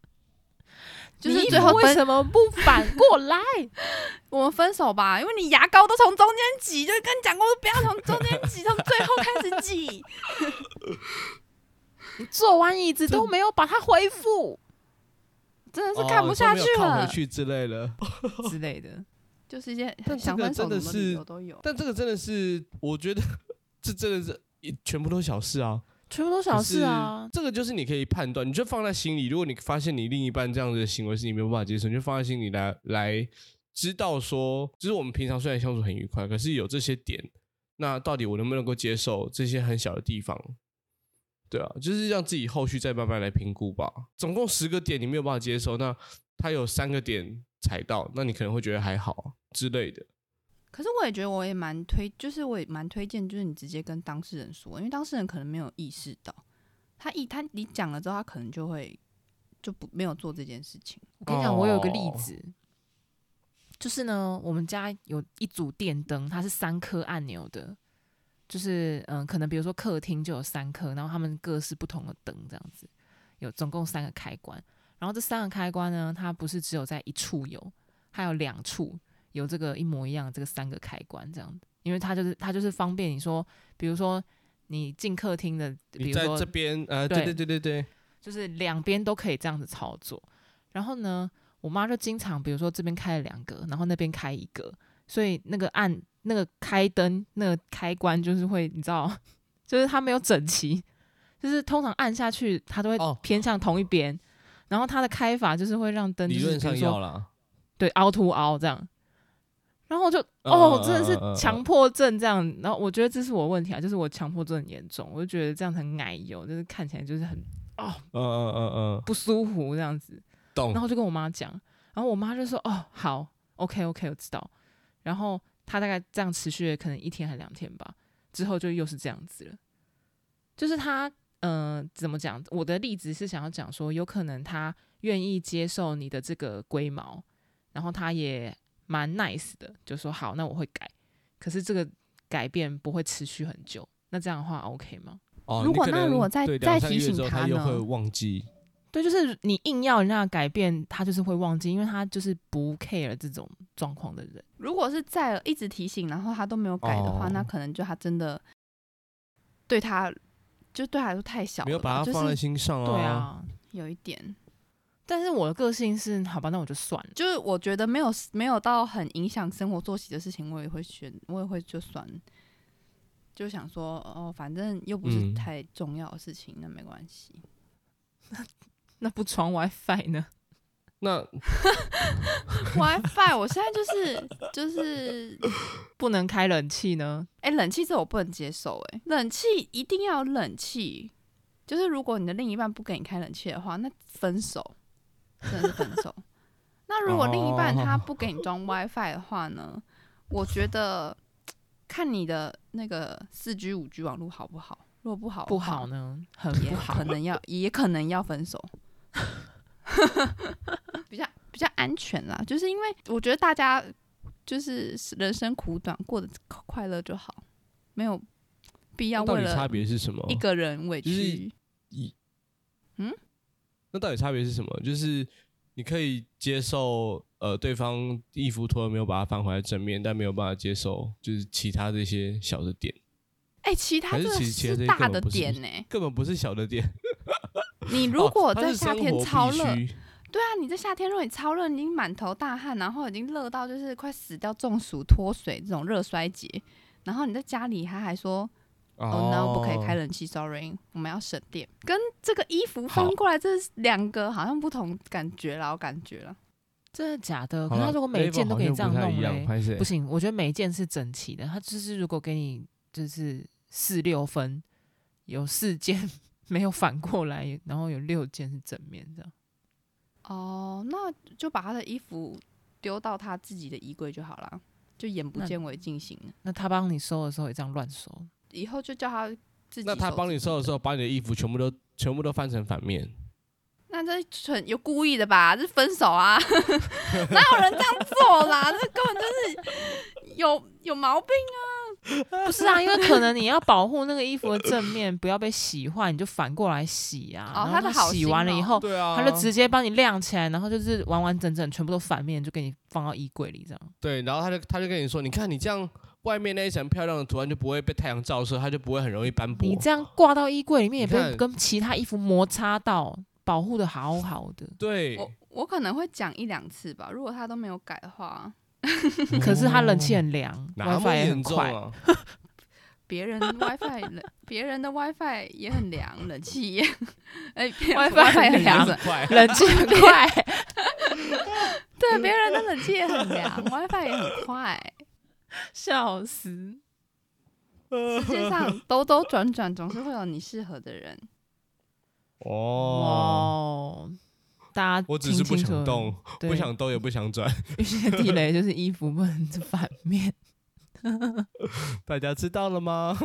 就是最后为什么不反过来？我们分手吧，因为你牙膏都从中间挤，就跟你讲过不要从中间挤，从最后开始挤。你坐完椅子都没有把它恢复。真的是看不下去了，靠回去之类的 之类的，就是一些很想分手的理由都有。但这个真的是，我觉得 这真的是一全部都小事啊，全部都小事啊。这个就是你可以判断，你就放在心里。如果你发现你另一半这样子的行为是你没有办法接受，你就放在心里来来知道说，就是我们平常虽然相处很愉快，可是有这些点，那到底我能不能够接受这些很小的地方？对啊，就是让自己后续再慢慢来评估吧。总共十个点你没有办法接受，那他有三个点踩到，那你可能会觉得还好之类的。可是我也觉得我也蛮推，就是我也蛮推荐，就是你直接跟当事人说，因为当事人可能没有意识到，他一他你讲了之后，他可能就会就不没有做这件事情。我跟你讲，我有个例子，就是呢，我们家有一组电灯，它是三颗按钮的。就是嗯，可能比如说客厅就有三颗，然后他们各是不同的灯，这样子有总共三个开关。然后这三个开关呢，它不是只有在一处有，还有两处有这个一模一样的这个三个开关这样子，因为它就是它就是方便你说，比如说你进客厅的，比如说这边呃，对对对对对，就是两边都可以这样子操作。然后呢，我妈就经常比如说这边开了两个，然后那边开一个，所以那个按。那个开灯，那个开关就是会，你知道，就是它没有整齐，就是通常按下去它都会偏向同一边，哦、然后它的开法就是会让灯、就是、理论上要了，对，凹凸凹这样，然后我就哦，真的是强迫症这样。然后我觉得这是我问题啊，就是我强迫症很严重，我就觉得这样很奶油，就是看起来就是很哦，嗯嗯嗯嗯，不舒服这样子。懂。然后就跟我妈讲，然后我妈就说：“哦，好，OK OK，我知道。”然后她大概这样持续了可能一天还两天吧，之后就又是这样子了。就是他，嗯、呃，怎么讲？我的例子是想要讲说，有可能他愿意接受你的这个龟毛，然后他也。蛮 nice 的，就说好，那我会改。可是这个改变不会持续很久，那这样的话 OK 吗？哦，如果那如果再再提醒他呢？他又会忘记。对，就是你硬要人家改变，他就是会忘记，因为他就是不 care 这种状况的人。如果是在一直提醒，然后他都没有改的话，哦、那可能就他真的对他就对他来说太小了，没有把他放在心上啊。对啊，有一点。但是我的个性是，好吧，那我就算了。就是我觉得没有没有到很影响生活作息的事情，我也会选，我也会就算。就想说，哦，反正又不是太重要的事情，嗯、那没关系。那那不装 WiFi 呢？那 WiFi 我现在就是就是不能开冷气呢。哎、欸，冷气这我不能接受、欸。哎，冷气一定要有冷气。就是如果你的另一半不给你开冷气的话，那分手。真的是分手。那如果另一半他不给你装 WiFi 的话呢？我觉得看你的那个四 G、五 G 网络好不好。如果不好，不好呢，很不好，可能要也可能要分手。比较比较安全啦，就是因为我觉得大家就是人生苦短，过得快乐就好，没有必要为了差别是什么？一个人委屈。嗯。那到底差别是什么？就是你可以接受，呃，对方衣服脱了没有把它翻回来正面，但没有办法接受，就是其他这些小的点。哎、欸，其他这是大的点呢、欸，根本不是小的点。你如果在夏天超热，对啊，你在夏天如果你超热，你已经满头大汗，然后已经热到就是快死掉、中暑、脱水这种热衰竭，然后你在家里他还说。哦、oh, no，不可以开冷气，sorry，我们要省电。跟这个衣服翻过来，这是两个好像不同感觉啦，我感觉了。真的假的？可是他如果每一件都可以这样弄嘞，不，不行，我觉得每一件是整齐的。他就是如果给你就是四六分，有四件没有反过来，然后有六件是正面这样。哦，那就把他的衣服丢到他自己的衣柜就好了，就眼不见为净行。那他帮你收的时候也这样乱收？以后就叫他自己。那他帮你收的时候，把你的衣服全部都全部都翻成反面。那这纯有故意的吧？这分手啊？哪有人这样做啦？这根本就是有有毛病啊！不是啊，因为可能你要保护那个衣服的正面不要被洗坏，你就反过来洗啊。哦，他的洗完了以后，对啊，他就直接帮你晾起来，然后就是完完整整全部都反面，就给你放到衣柜里这样。对，然后他就他就跟你说，你看你这样。外面那一层漂亮的图案就不会被太阳照射，它就不会很容易斑驳。你这样挂到衣柜里面，也不会跟其他衣服摩擦到，保护的好好的。对，我我可能会讲一两次吧，如果他都没有改的话。可是他冷气很凉，WiFi 也很快。别人 WiFi 冷，别人的 WiFi 也很凉，冷气也哎，WiFi 很凉，冷气很快。对，别人的冷气也很凉，WiFi 也很快。笑死！世界上兜兜转转，总是会有你适合的人。哦，大家，我只是不想动，不想动也不想转。有些地雷就是衣服不能反面。大家知道了吗？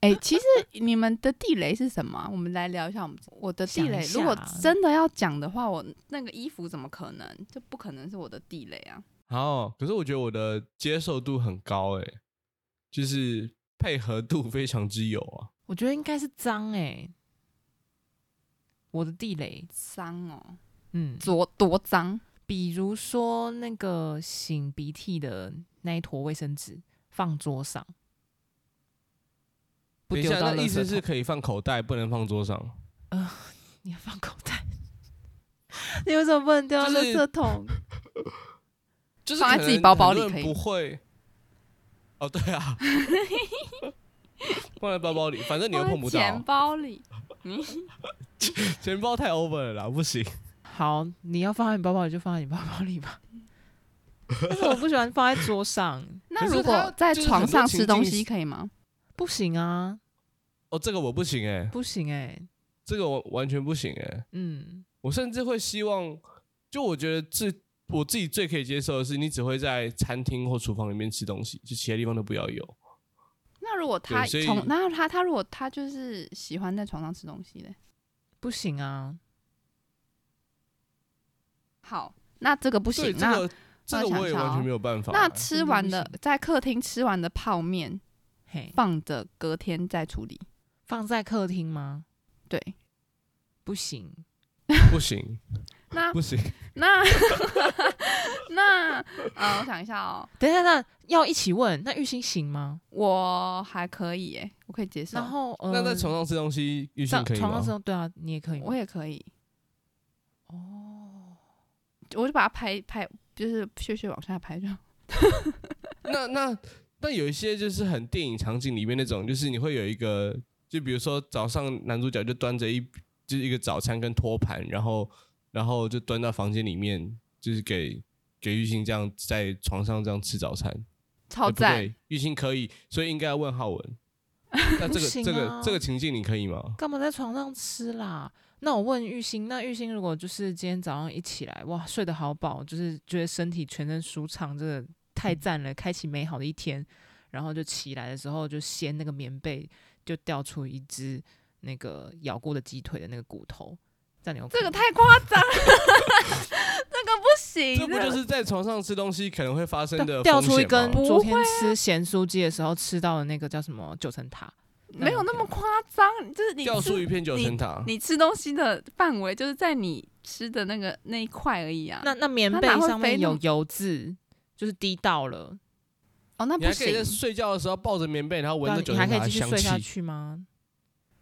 哎、欸，其实你们的地雷是什么？我们来聊一下。我们我的地雷，如果真的要讲的话，我那个衣服怎么可能？这不可能是我的地雷啊！好，可是我觉得我的接受度很高哎，就是配合度非常之有啊。我觉得应该是脏哎，我的地雷脏哦，嗯，多多脏。比如说那个擤鼻涕的那一坨卫生纸放桌上，不丢到垃圾桶。等一下，那意思是可以放口袋，不能放桌上？呃，你要放口袋，你为什么不能丢到垃圾桶？就 是就是放在自己包包里可以？不会。哦，对啊，放在包包里，反正你又碰不到。钱包里，钱包太 over 了啦，不行。好，你要放在你包包里就放在你包包里吧。但是我不喜欢放在桌上。那如果在床上吃东西可以吗？不行啊。哦，这个我不行哎、欸，不行哎、欸，这个我完全不行哎、欸。嗯，我甚至会希望，就我觉得这我自己最可以接受的是，你只会在餐厅或厨房里面吃东西，就其他地方都不要有。那如果他从，那他他如果他就是喜欢在床上吃东西嘞，不行啊。好，那这个不行。那这个这个我也完全没有办法。那吃完的在客厅吃完的泡面，放着隔天再处理。放在客厅吗？对，不行，不行，那不行，那那呃，我想一下哦，等一下，那要一起问，那玉欣行吗？我还可以，耶，我可以接受。然后，呃、那在床上吃东西，玉欣可以吗？床上吃东西，对啊，你也可以，我也可以。哦，我就把它拍拍，就是屑屑往下拍就。那那那有一些就是很电影场景里面那种，就是你会有一个。就比如说早上男主角就端着一就是一个早餐跟托盘，然后然后就端到房间里面，就是给给玉欣这样在床上这样吃早餐，超赞。玉欣可以，所以应该要问浩文。那这个、啊、这个这个情境你可以吗？干嘛在床上吃啦？那我问玉欣，那玉欣如果就是今天早上一起来，哇，睡得好饱，就是觉得身体全身舒畅，真的太赞了，开启美好的一天。然后就起来的时候就掀那个棉被。就掉出一只那个咬过的鸡腿的那个骨头，这样你这个太夸张了，这个不行。这不就是在床上吃东西可能会发生的？掉出一根昨天吃咸酥鸡的时候吃到的那个叫什么九层塔？没有那么夸张，就是你掉出一片九层塔你，你吃东西的范围就是在你吃的那个那一块而已啊。那那棉被上面有油渍，就是滴到了。哦，那不行。你还可以在睡觉的时候抱着棉被，然后闻着酒精，你还可以继续睡下去吗？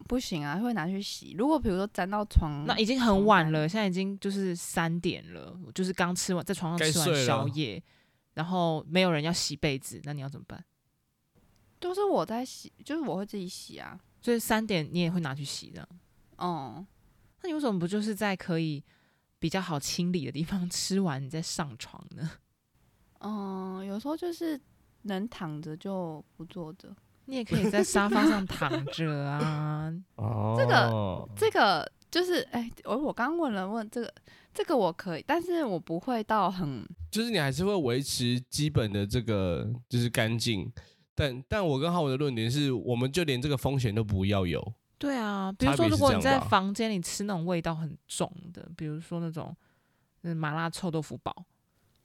不行啊，会拿去洗。如果比如说沾到床，那已经很晚了，现在已经就是三点了，就是刚吃完，在床上吃完宵夜，然后没有人要洗被子，那你要怎么办？都是我在洗，就是我会自己洗啊。所以三点你也会拿去洗的。哦，那你为什么不就是在可以比较好清理的地方 吃完，你再上床呢？嗯，有时候就是。能躺着就不坐着，你也可以在沙发上躺着啊。哦，这个这个就是，哎、欸，我我刚问了问这个这个我可以，但是我不会到很，就是你还是会维持基本的这个就是干净，但但我跟浩文的论点是，我们就连这个风险都不要有。对啊，比如说如果你在房间里吃那种味道很重的，比如说那种嗯麻辣臭豆腐堡。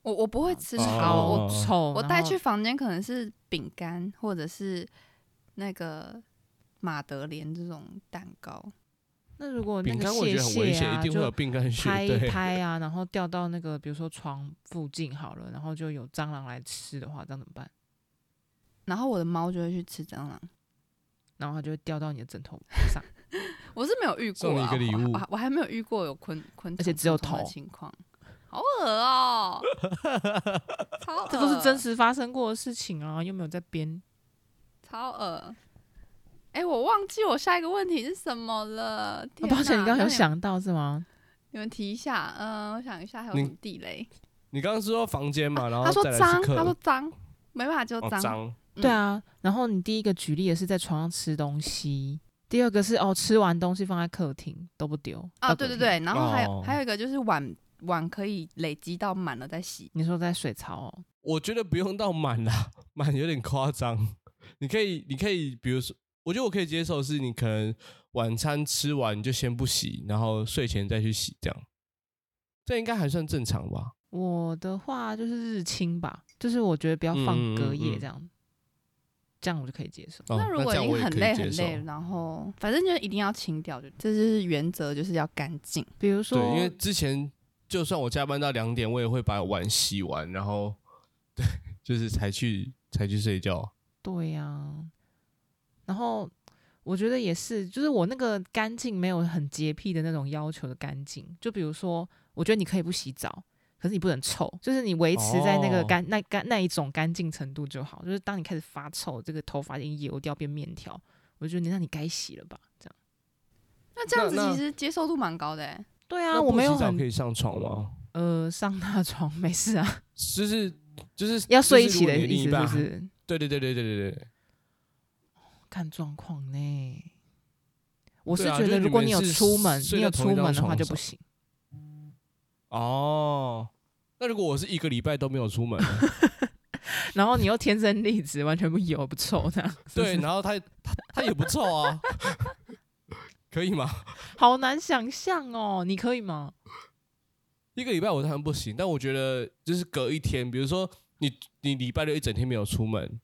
我我不会吃超臭，哦、我带去房间可能是饼干或者是那个马德莲这种蛋糕。那如果那个屑屑啊，就拍一拍啊，然后掉到那个比如说床附近好了，然后就有蟑螂来吃的话，这样怎么办？然后我的猫就会去吃蟑螂，然后它就会掉到你的枕头上。我是没有遇过、啊，送你一个礼物，我我还没有遇过有昆昆虫，而且只有头的情况。好恶哦、喔！超，这都是真实发生过的事情啊，又没有在编。超恶！哎、欸，我忘记我下一个问题是什么了。哦、抱歉，你刚刚有想到是吗？你们提一下。嗯、呃，我想一下，还有什么地雷？你刚刚是说房间嘛？然后他说脏，他说脏，没办法就脏。对啊。然后你第一个举例的是在床上吃东西，第二个是哦，吃完东西放在客厅都不丢。啊，对对对。然后还有、哦、还有一个就是碗。碗可以累积到满了再洗。你说在水槽哦？我觉得不用到满啦，满有点夸张。你可以，你可以，比如说，我觉得我可以接受是，你可能晚餐吃完就先不洗，然后睡前再去洗，这样，这应该还算正常吧？我的话就是日清吧，就是我觉得不要放隔夜这样，嗯嗯嗯，这样我就可以接受。那如果已经很累很累，然后反正就一定要清掉，就这就是原则，就是要干净。比如说，对，因为之前。就算我加班到两点，我也会把碗洗完，然后对，就是才去才去睡觉。对呀、啊，然后我觉得也是，就是我那个干净没有很洁癖的那种要求的干净。就比如说，我觉得你可以不洗澡，可是你不能臭，就是你维持在那个干、哦、那干那一种干净程度就好。就是当你开始发臭，这个头发已经油掉变面条，我觉得你那你该洗了吧？这样。那这样子其实接受度蛮高的。对啊，我没有可以上床吗？呃，上大床 没事啊。就是就是要睡一起的意思，是不是？对对对对对对对。看状况呢。我是觉得，如果你有出门，你有出门的话就不行。哦，那如果我是一个礼拜都没有出门，然后你又天生丽质，完全不油不臭这样，对，然后他他他也不臭啊，可以吗？好难想象哦，你可以吗？一个礼拜我当然不行，但我觉得就是隔一天，比如说你你礼拜六一整天没有出门，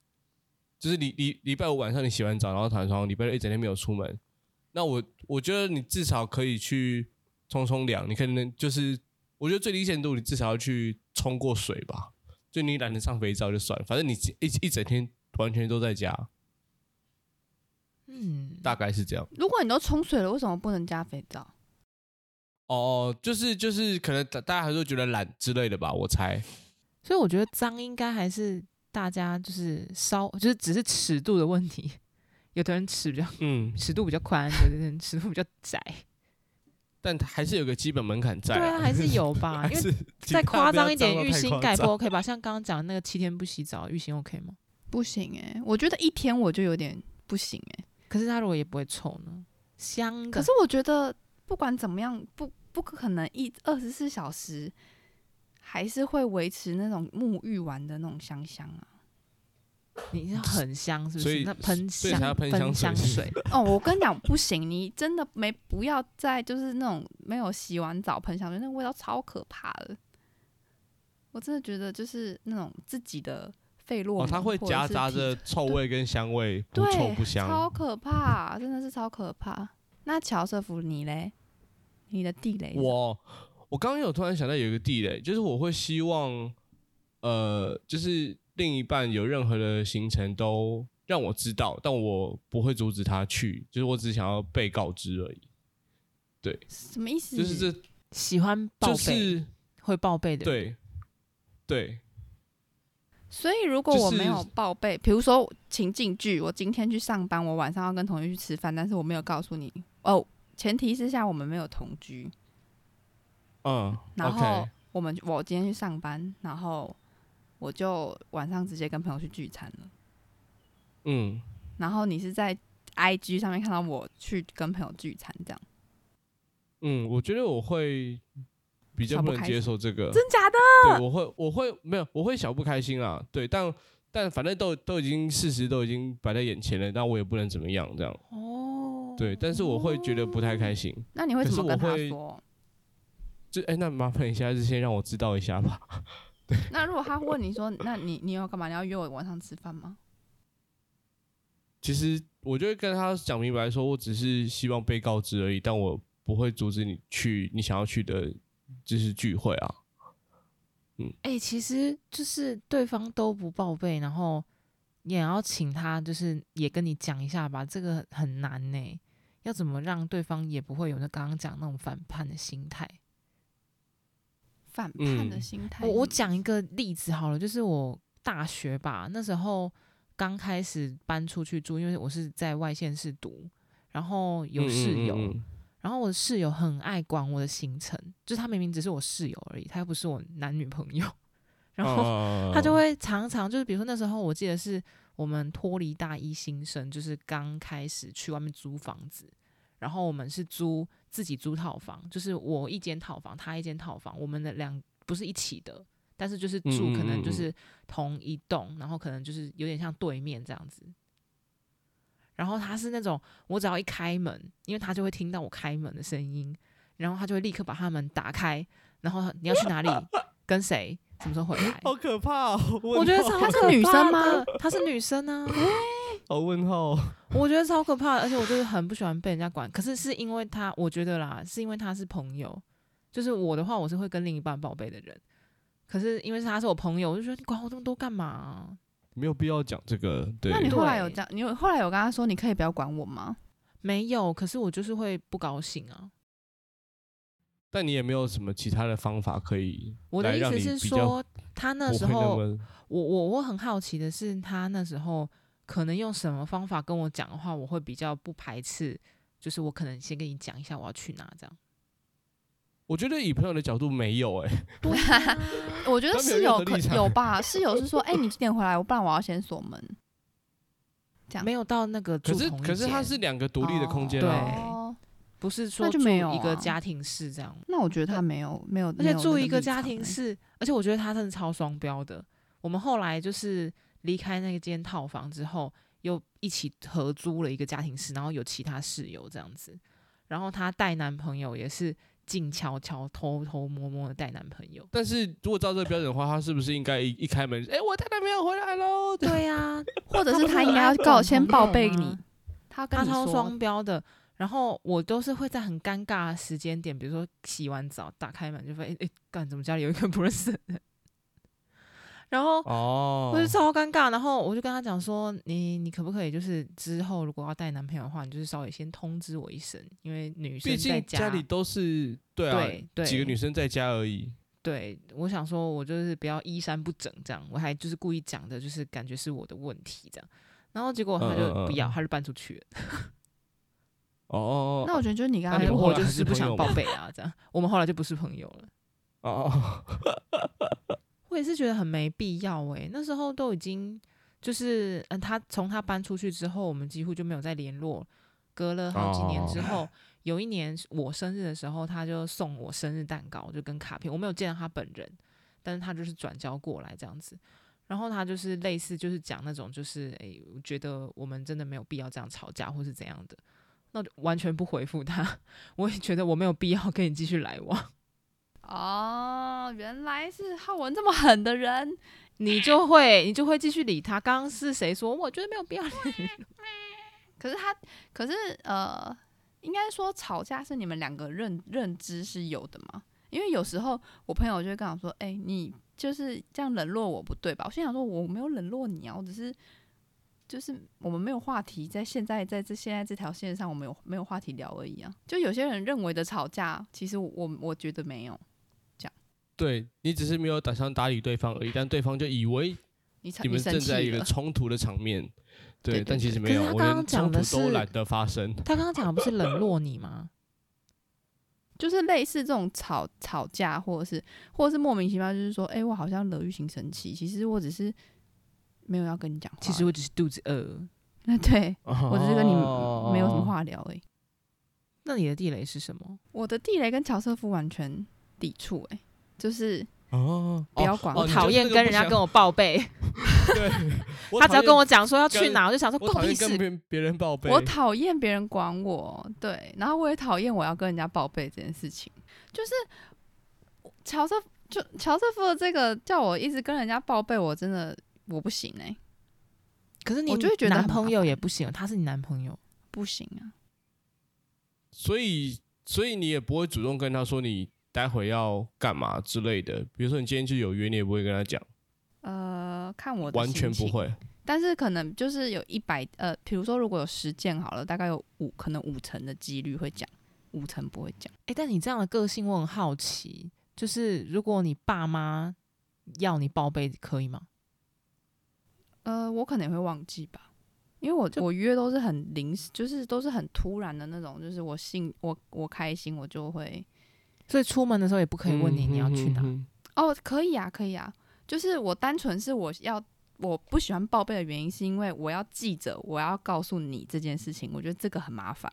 就是你礼礼拜五晚上你洗完澡然后躺床，礼拜六一整天没有出门。那我我觉得你至少可以去冲冲凉，你可能就是我觉得最低限度你至少要去冲过水吧，就你懒得上肥皂就算了，反正你一一整天完全都在家，嗯，大概是这样。如果你都冲水了，为什么不能加肥皂？哦，就是就是可能大大家还是会觉得懒之类的吧，我猜。所以我觉得脏应该还是大家就是稍就是只是尺度的问题。有的人尺比较，嗯，尺度比较宽，有的人尺度比较窄，但还是有个基本门槛在。对啊，还是有吧。因为再夸张一点，浴兴盖不 OK 吧？像刚刚讲那个七天不洗澡，浴兴 OK 吗？不行哎、欸，我觉得一天我就有点不行哎、欸。可是他如果也不会臭呢？香。可是我觉得不管怎么样，不不可能一二十四小时还是会维持那种沐浴完的那种香香啊。你是很香，是不是？所以那喷香喷香，水 哦，我跟你讲不行，你真的没不要再就是那种没有洗完澡喷香水，那个味道超可怕的。我真的觉得就是那种自己的费洛蒙，哦，它会夹杂着臭味跟香味，不臭不香，超可怕，真的是超可怕。那乔瑟夫你嘞？你的地雷？我我刚刚有突然想到有一个地雷，就是我会希望，呃，就是。另一半有任何的行程都让我知道，但我不会阻止他去，就是我只想要被告知而已。对，什么意思？就是这喜欢报备，就是会报备的。对，对。所以如果我没有报备，比如说情境剧，我今天去上班，我晚上要跟同学去吃饭，但是我没有告诉你哦，前提之下我们没有同居。嗯，然后我们我今天去上班，然后。我就晚上直接跟朋友去聚餐了，嗯，然后你是在 IG 上面看到我去跟朋友聚餐这样，嗯，我觉得我会比较不能接受这个，真假的？对，我会，我会没有，我会小不开心啊，对，但但反正都都已经事实都已经摆在眼前了，那我也不能怎么样这样，哦，对，但是我会觉得不太开心。那你会怎么跟他说？就哎、欸，那麻烦一下，就先让我知道一下吧。那如果他问你说，那你你要干嘛？你要约我晚上吃饭吗？其实我就会跟他讲明白，说我只是希望被告知而已，但我不会阻止你去你想要去的，就是聚会啊。嗯，哎、欸，其实就是对方都不报备，然后你也要请他，就是也跟你讲一下吧，这个很难呢。要怎么让对方也不会有那刚刚讲那种反叛的心态？反叛的心态、嗯。我我讲一个例子好了，就是我大学吧，那时候刚开始搬出去住，因为我是在外县市读，然后有室友，嗯嗯嗯，然后我的室友很爱管我的行程，就是他明明只是我室友而已，他又不是我男女朋友，然后他就会常常就是，比如说那时候我记得是我们脱离大一新生，就是刚开始去外面租房子，然后我们是租。自己租套房，就是我一间套房，他一间套房，我们的两不是一起的，但是就是住可能就是同一栋，嗯嗯嗯，然后可能就是有点像对面这样子。然后他是那种，我只要一开门，因为他就会听到我开门的声音，然后他就会立刻把他门打开，然后你要去哪里，跟谁，什么时候回来？好可怕哦！我觉得她是女生吗？她是女生啊。好问号，我觉得超可怕的，而且我就是很不喜欢被人家管。可是是因为他，我觉得啦，是因为他是朋友。就是我的话，我是会跟另一半报备的人。可是因为他是我朋友，我就觉得你管我这么多干嘛啊？没有必要讲这个。对，那你后来有讲？你有后来有跟他说，你可以不要管我吗？没有，可是我就是会不高兴啊。但你也没有什么其他的方法可以？我的意思是说，他那时候，我我我很好奇的是，他那时候。可能用什么方法跟我讲的话，我会比较不排斥。就是我可能先跟你讲一下我要去哪这样。我觉得以朋友的角度没有哎、欸，对我觉得室友可有，吧？室友是说，哎、欸，你几点回来？我不然我要先锁门。这样没有到那个住可是可是它是两个独立的空间、啊，对，不是说就没有一个家庭式这样。那我觉得他没有没有，而且住一个家庭式，而且我觉得他真的超双标的。我们后来就是离开那间套房之后，又一起合租了一个家庭室，然后有其他室友这样子。然后她带男朋友也是静悄悄、偷偷摸摸的带男朋友。但是如果照这个标准的话，她是不是应该一一开门，哎、欸，我带男朋友回来喽？对呀、啊，或者是她应该要告先报备你，她跟他超双标的。然后我都是会在很尴尬的时间点，比如说洗完澡打开门就发现，哎、欸，干怎么家里有一个不认识的人？然后哦，我就超尴尬。然后我就跟他讲说，你你可不可以就是之后如果要带男朋友的话，你就是稍微先通知我一声，因为女生在家，家里都是对啊对对，几个女生在家而已。对，我想说我就是不要衣衫不整这样，我还就是故意讲的，就是感觉是我的问题这样。然后结果他就不要，嗯嗯嗯他就搬出去了。哦，那我觉得就是你刚才我就是不想报 备啊，这样我们后来就不是朋友了。哦。我也是觉得很没必要诶、欸，那时候都已经就是嗯，他从他搬出去之后，我们几乎就没有再联络。隔了好几年之后，有一年我生日的时候，他就送我生日蛋糕，就跟卡片。我没有见到他本人，但是他就是转交过来这样子。然后他就是类似就是讲那种就是诶，我觉得我们真的没有必要这样吵架或是怎样的，那就完全不回复他。我也觉得我没有必要跟你继续来往。哦，原来是浩文这么狠的人，你就会你就会继续理他。刚刚是谁说？我觉得没有必要理。可是他，可是呃，应该说吵架是你们两个认认知是有的嘛？因为有时候我朋友就会跟我说：“哎、欸，你就是这样冷落我不对吧？”我心想说：“我没有冷落你啊，我只是就是我们没有话题，在现在在这现在这条线上，我们有没有话题聊而已啊。”就有些人认为的吵架，其实我我，我觉得没有。对，你只是没有打算搭理对方而已，但对方就以为你们正在一个冲突的场面。对，对，对，对，但其实没有，我连冲突都懒得发生。他刚刚讲的不是冷落你吗？就是类似这种吵吵架，或者是或者是莫名其妙，就是说，哎、欸，我好像惹玉行生气，其实我只是没有要跟你讲话，其实我只是肚子饿。那对、哦、我只是跟你没有什么话聊而已。那你的地雷是什么？我的地雷跟乔瑟夫完全抵触、欸，哎。就是哦，不要管，我讨厌跟人家跟我报备。对，他只要跟我讲说要去哪，我就想说关我屁事。别人报备，我讨厌别人管我。对，然后我也讨厌我要跟人家报备这件事情。就是乔瑟，就乔瑟夫的这个叫我一直跟人家报备，我真的我不行哎、欸。可是你，我就会觉得男朋友也不行，他是你男朋友不行啊。所以，所以你也不会主动跟他说你。待会要干嘛之类的？比如说你今天就有约，你也不会跟他讲。呃，看我完全不会。但是可能就是有一百呃，比如说如果有十件好了，大概有五可能五成的几率会讲，五成不会讲。哎、欸，但你这样的个性我很好奇，就是如果你爸妈要你报备，可以吗？呃，我可能也会忘记吧，因为我我约都是很临时，就是都是很突然的那种，就是我兴我我开心我就会。所以出门的时候也不可以问你你要去哪？哦，可以啊，可以啊。就是我单纯是我要我不喜欢报备的原因，是因为我要记着我要告诉你这件事情，我觉得这个很麻烦。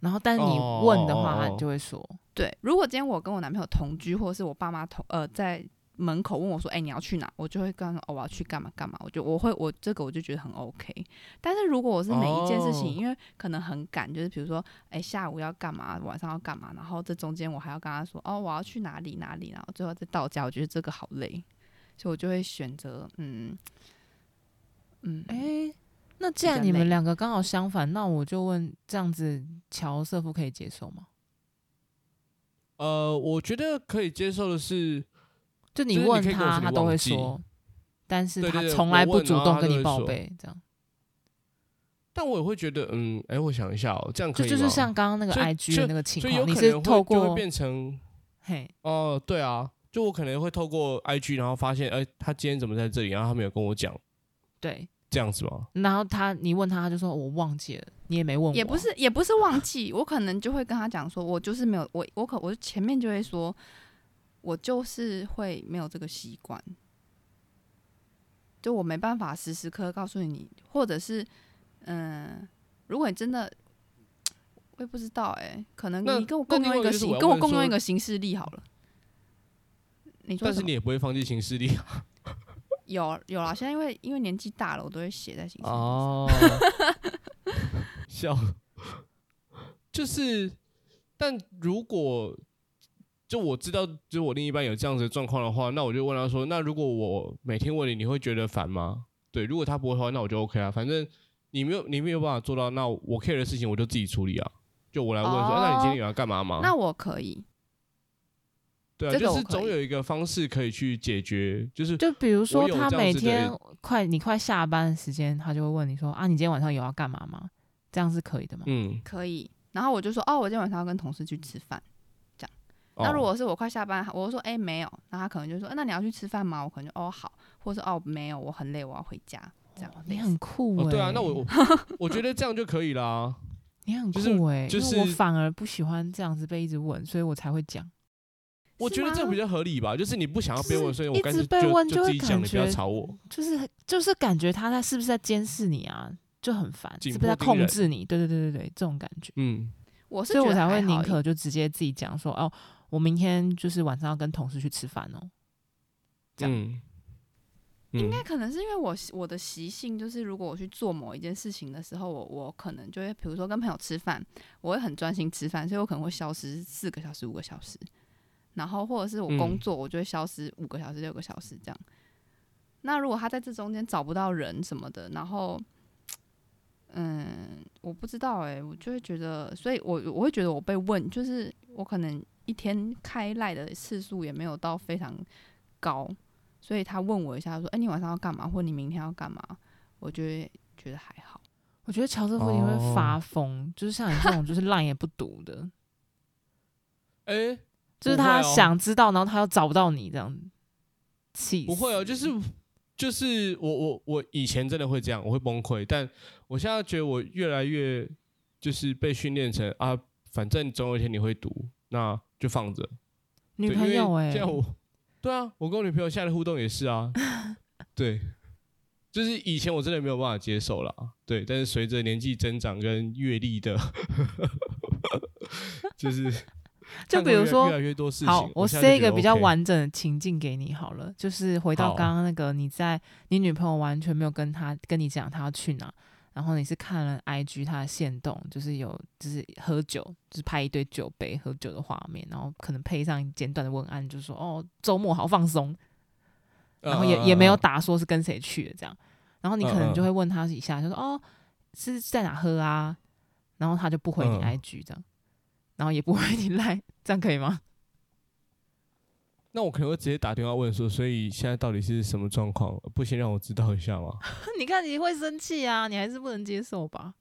然后，但是你问的话，他就会说，对。如果今天我跟我男朋友同居，或者是我爸妈同呃在。门口问我说：“哎、欸，你要去哪？”我就会跟他说：“哦，我要去干嘛干嘛。”我就我会我这个我就觉得很 OK。但是如果我是每一件事情，哦、因为可能很赶，就是比如说，哎、欸，下午要干嘛，晚上要干嘛，然后这中间我还要跟他说：“哦，我要去哪里哪里。”然后最后再到家，我觉得这个好累，所以我就会选择嗯嗯，哎、欸，那既然你们两个刚好相反，那我就问：这样子乔瑟夫可以接受吗？呃，我觉得可以接受的是。就你问他，就是、他，都会说，但是他从来不主动跟你报备，这样。但我也会觉得，嗯，哎、欸，我想一下哦，这样可以。就就是像刚刚那个 IG 的那个情况，你是透过变成，嘿，哦、呃，对啊，就我可能会透过 IG，然后发现，哎、欸，他今天怎么在这里？然后他没有跟我讲，对，这样子吗？然后他你问他，他就说我忘记了，你也没问我，也不是也不是忘记，我可能就会跟他讲说，我就是没有我我可我前面就会说，我就是会没有这个习惯，就我没办法时时刻刻告诉你，或者是嗯，如果你真的。我也不知道哎、欸，可能你跟我共用一个形，跟我共用一个行事历好了。你说，但是你也不会放弃行事历啊？有有啦，现在因为因为年纪大了，我都会写在行事历。哦，笑，就是，但如果就我知道，就我另一半有这样子的状况的话，那我就问他说：“那如果我每天问你，你会觉得烦吗？”对，如果他不会的话，那我就 OK 啊。反正你没有你没有办法做到，那我 care 的事情我就自己处理啊。就我来问说，哦啊、那你今天有要干嘛吗？那我可以。对啊，就是总有一个方式可以去解决，就是就比如说他每天快你快下班的时间，他就会问你说啊，你今天晚上有要干嘛吗？这样是可以的吗？嗯，可以。然后我就说哦，我今天晚上要跟同事去吃饭。那如果是我快下班，我就说哎、欸、没有，那他可能就说那你要去吃饭吗？我可能就哦好，或者说哦没有，我很累，我要回家。这样你很酷、欸哦。对啊，那我我 我觉得这样就可以啦。你很酷哎、欸，就是我反而不喜欢这样子被一直问，所以我才会讲。我觉得这比较合理吧，就是你不想要被问，所以我一直被问就会感觉，你不要吵我，就是就是感觉他在是不是在监视你啊，就很烦，是不是在控制你？对对对对对，这种感觉。嗯，我是所以我才会宁可就直接自己讲说，哦，我明天就是晚上要跟同事去吃饭哦。这样。嗯应该可能是因为我我的习性就是，如果我去做某一件事情的时候，我我可能就会，比如说跟朋友吃饭，我会很专心吃饭，所以我可能会消失四个小时、五个小时，然后或者是我工作，我就会消失五个小时、六个小时这样。那如果他在这中间找不到人什么的，然后，嗯，我不知道哎、欸，我就会觉得，所以我我会觉得我被问，就是我可能一天开赖的次数也没有到非常高。所以他问我一下，说：“哎、欸，你晚上要干嘛？或你明天要干嘛？”我就会觉得还好。我觉得乔瑟夫你会发疯，哦、就是像你这种就是烂也不读的。哎、欸，就是他想知道，然后他又找不到你这样气。不会哦，就是就是我我我以前真的会这样，我会崩溃。但我现在觉得我越来越就是被训练成啊，反正总有一天你会读，那就放着。女朋友哎、欸，对啊，我跟我女朋友现在的互动也是啊，对，就是以前我真的没有办法接受了，对，但是随着年纪增长跟阅历的，就是 就比如说越来越多事情，好，我塞、一个比较完整的情境给你好了，就是回到刚刚那个你在你女朋友完全没有跟她跟你讲她要去哪。然后你是看了 IG 他的限动，就是有就是喝酒，就是拍一堆酒杯喝酒的画面，然后可能配上简短的文案，就说哦周末好放松，然后也、uh, 也没有打说是跟谁去的这样，然后你可能就会问他一下，就说哦是在哪喝啊，然后他就不回你 IG 这样，然后也不回你 LINE，这样可以吗？那我可能会直接打电话问说，所以现在到底是什么状况？不先让我知道一下吗？你看你会生气啊，你还是不能接受吧？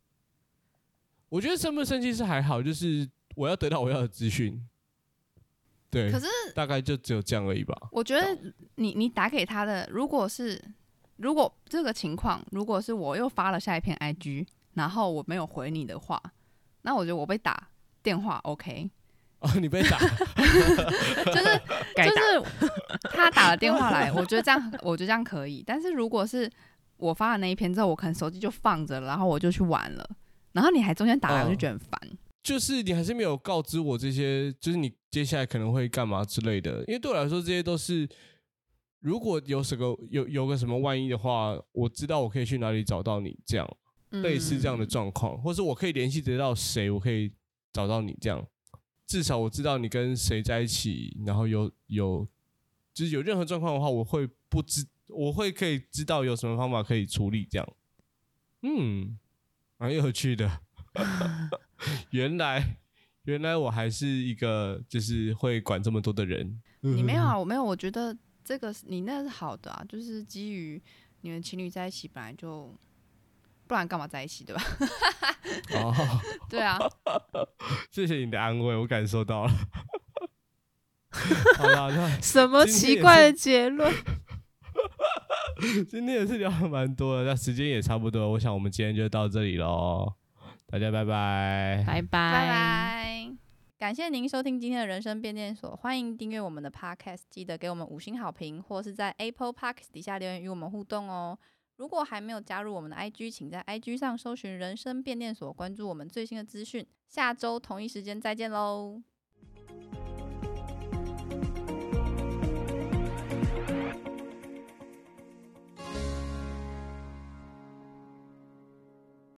我觉得生不生气是还好，就是我要得到我要的资讯。对，可是大概就只有这样而已吧。我觉得你你打给他的，如果是如果这个情况，如果是我又发了下一篇 IG，然后我没有回你的话，那我觉得我被打电话 OK。哦，你被打，就是就是他打了电话来，我觉得这样，我觉得这样可以。但是如果是我发了那一篇之后，我可能手机就放着了，然后我就去玩了，然后你还中间打来，我就觉得很烦。就是你还是没有告知我这些，就是你接下来可能会干嘛之类的。因为对我来说，这些都是如果有什么有有个什么万一的话，我知道我可以去哪里找到你，这样类似这样的状况，或是我可以联系得到谁，我可以找到你这样。至少我知道你跟谁在一起，然后有有，就是有任何状况的话，我会不知，我会可以知道有什么方法可以处理这样。嗯，蛮有趣的。原来原来我还是一个就是会管这么多的人。你没有啊？我没有。我觉得这个你那是好的啊，就是基于你们情侣在一起本来就。不然干嘛在一起，对吧？哦，对啊。谢谢你的安慰，我感受到了。好了，那什么奇怪的结论？今天也是聊了蛮多的，那时间也差不多，我想我们今天就到这里喽。大家拜拜，拜拜，拜拜。感谢您收听今天的人生变电所，欢迎订阅我们的 Podcast，记得给我们五星好评，或是在 Apple Podcast 底下留言与我们互动哦。如果还没有加入我们的 IG，请在 IG 上搜寻“人生变电所”，关注我们最新的资讯。下周同一时间再见喽！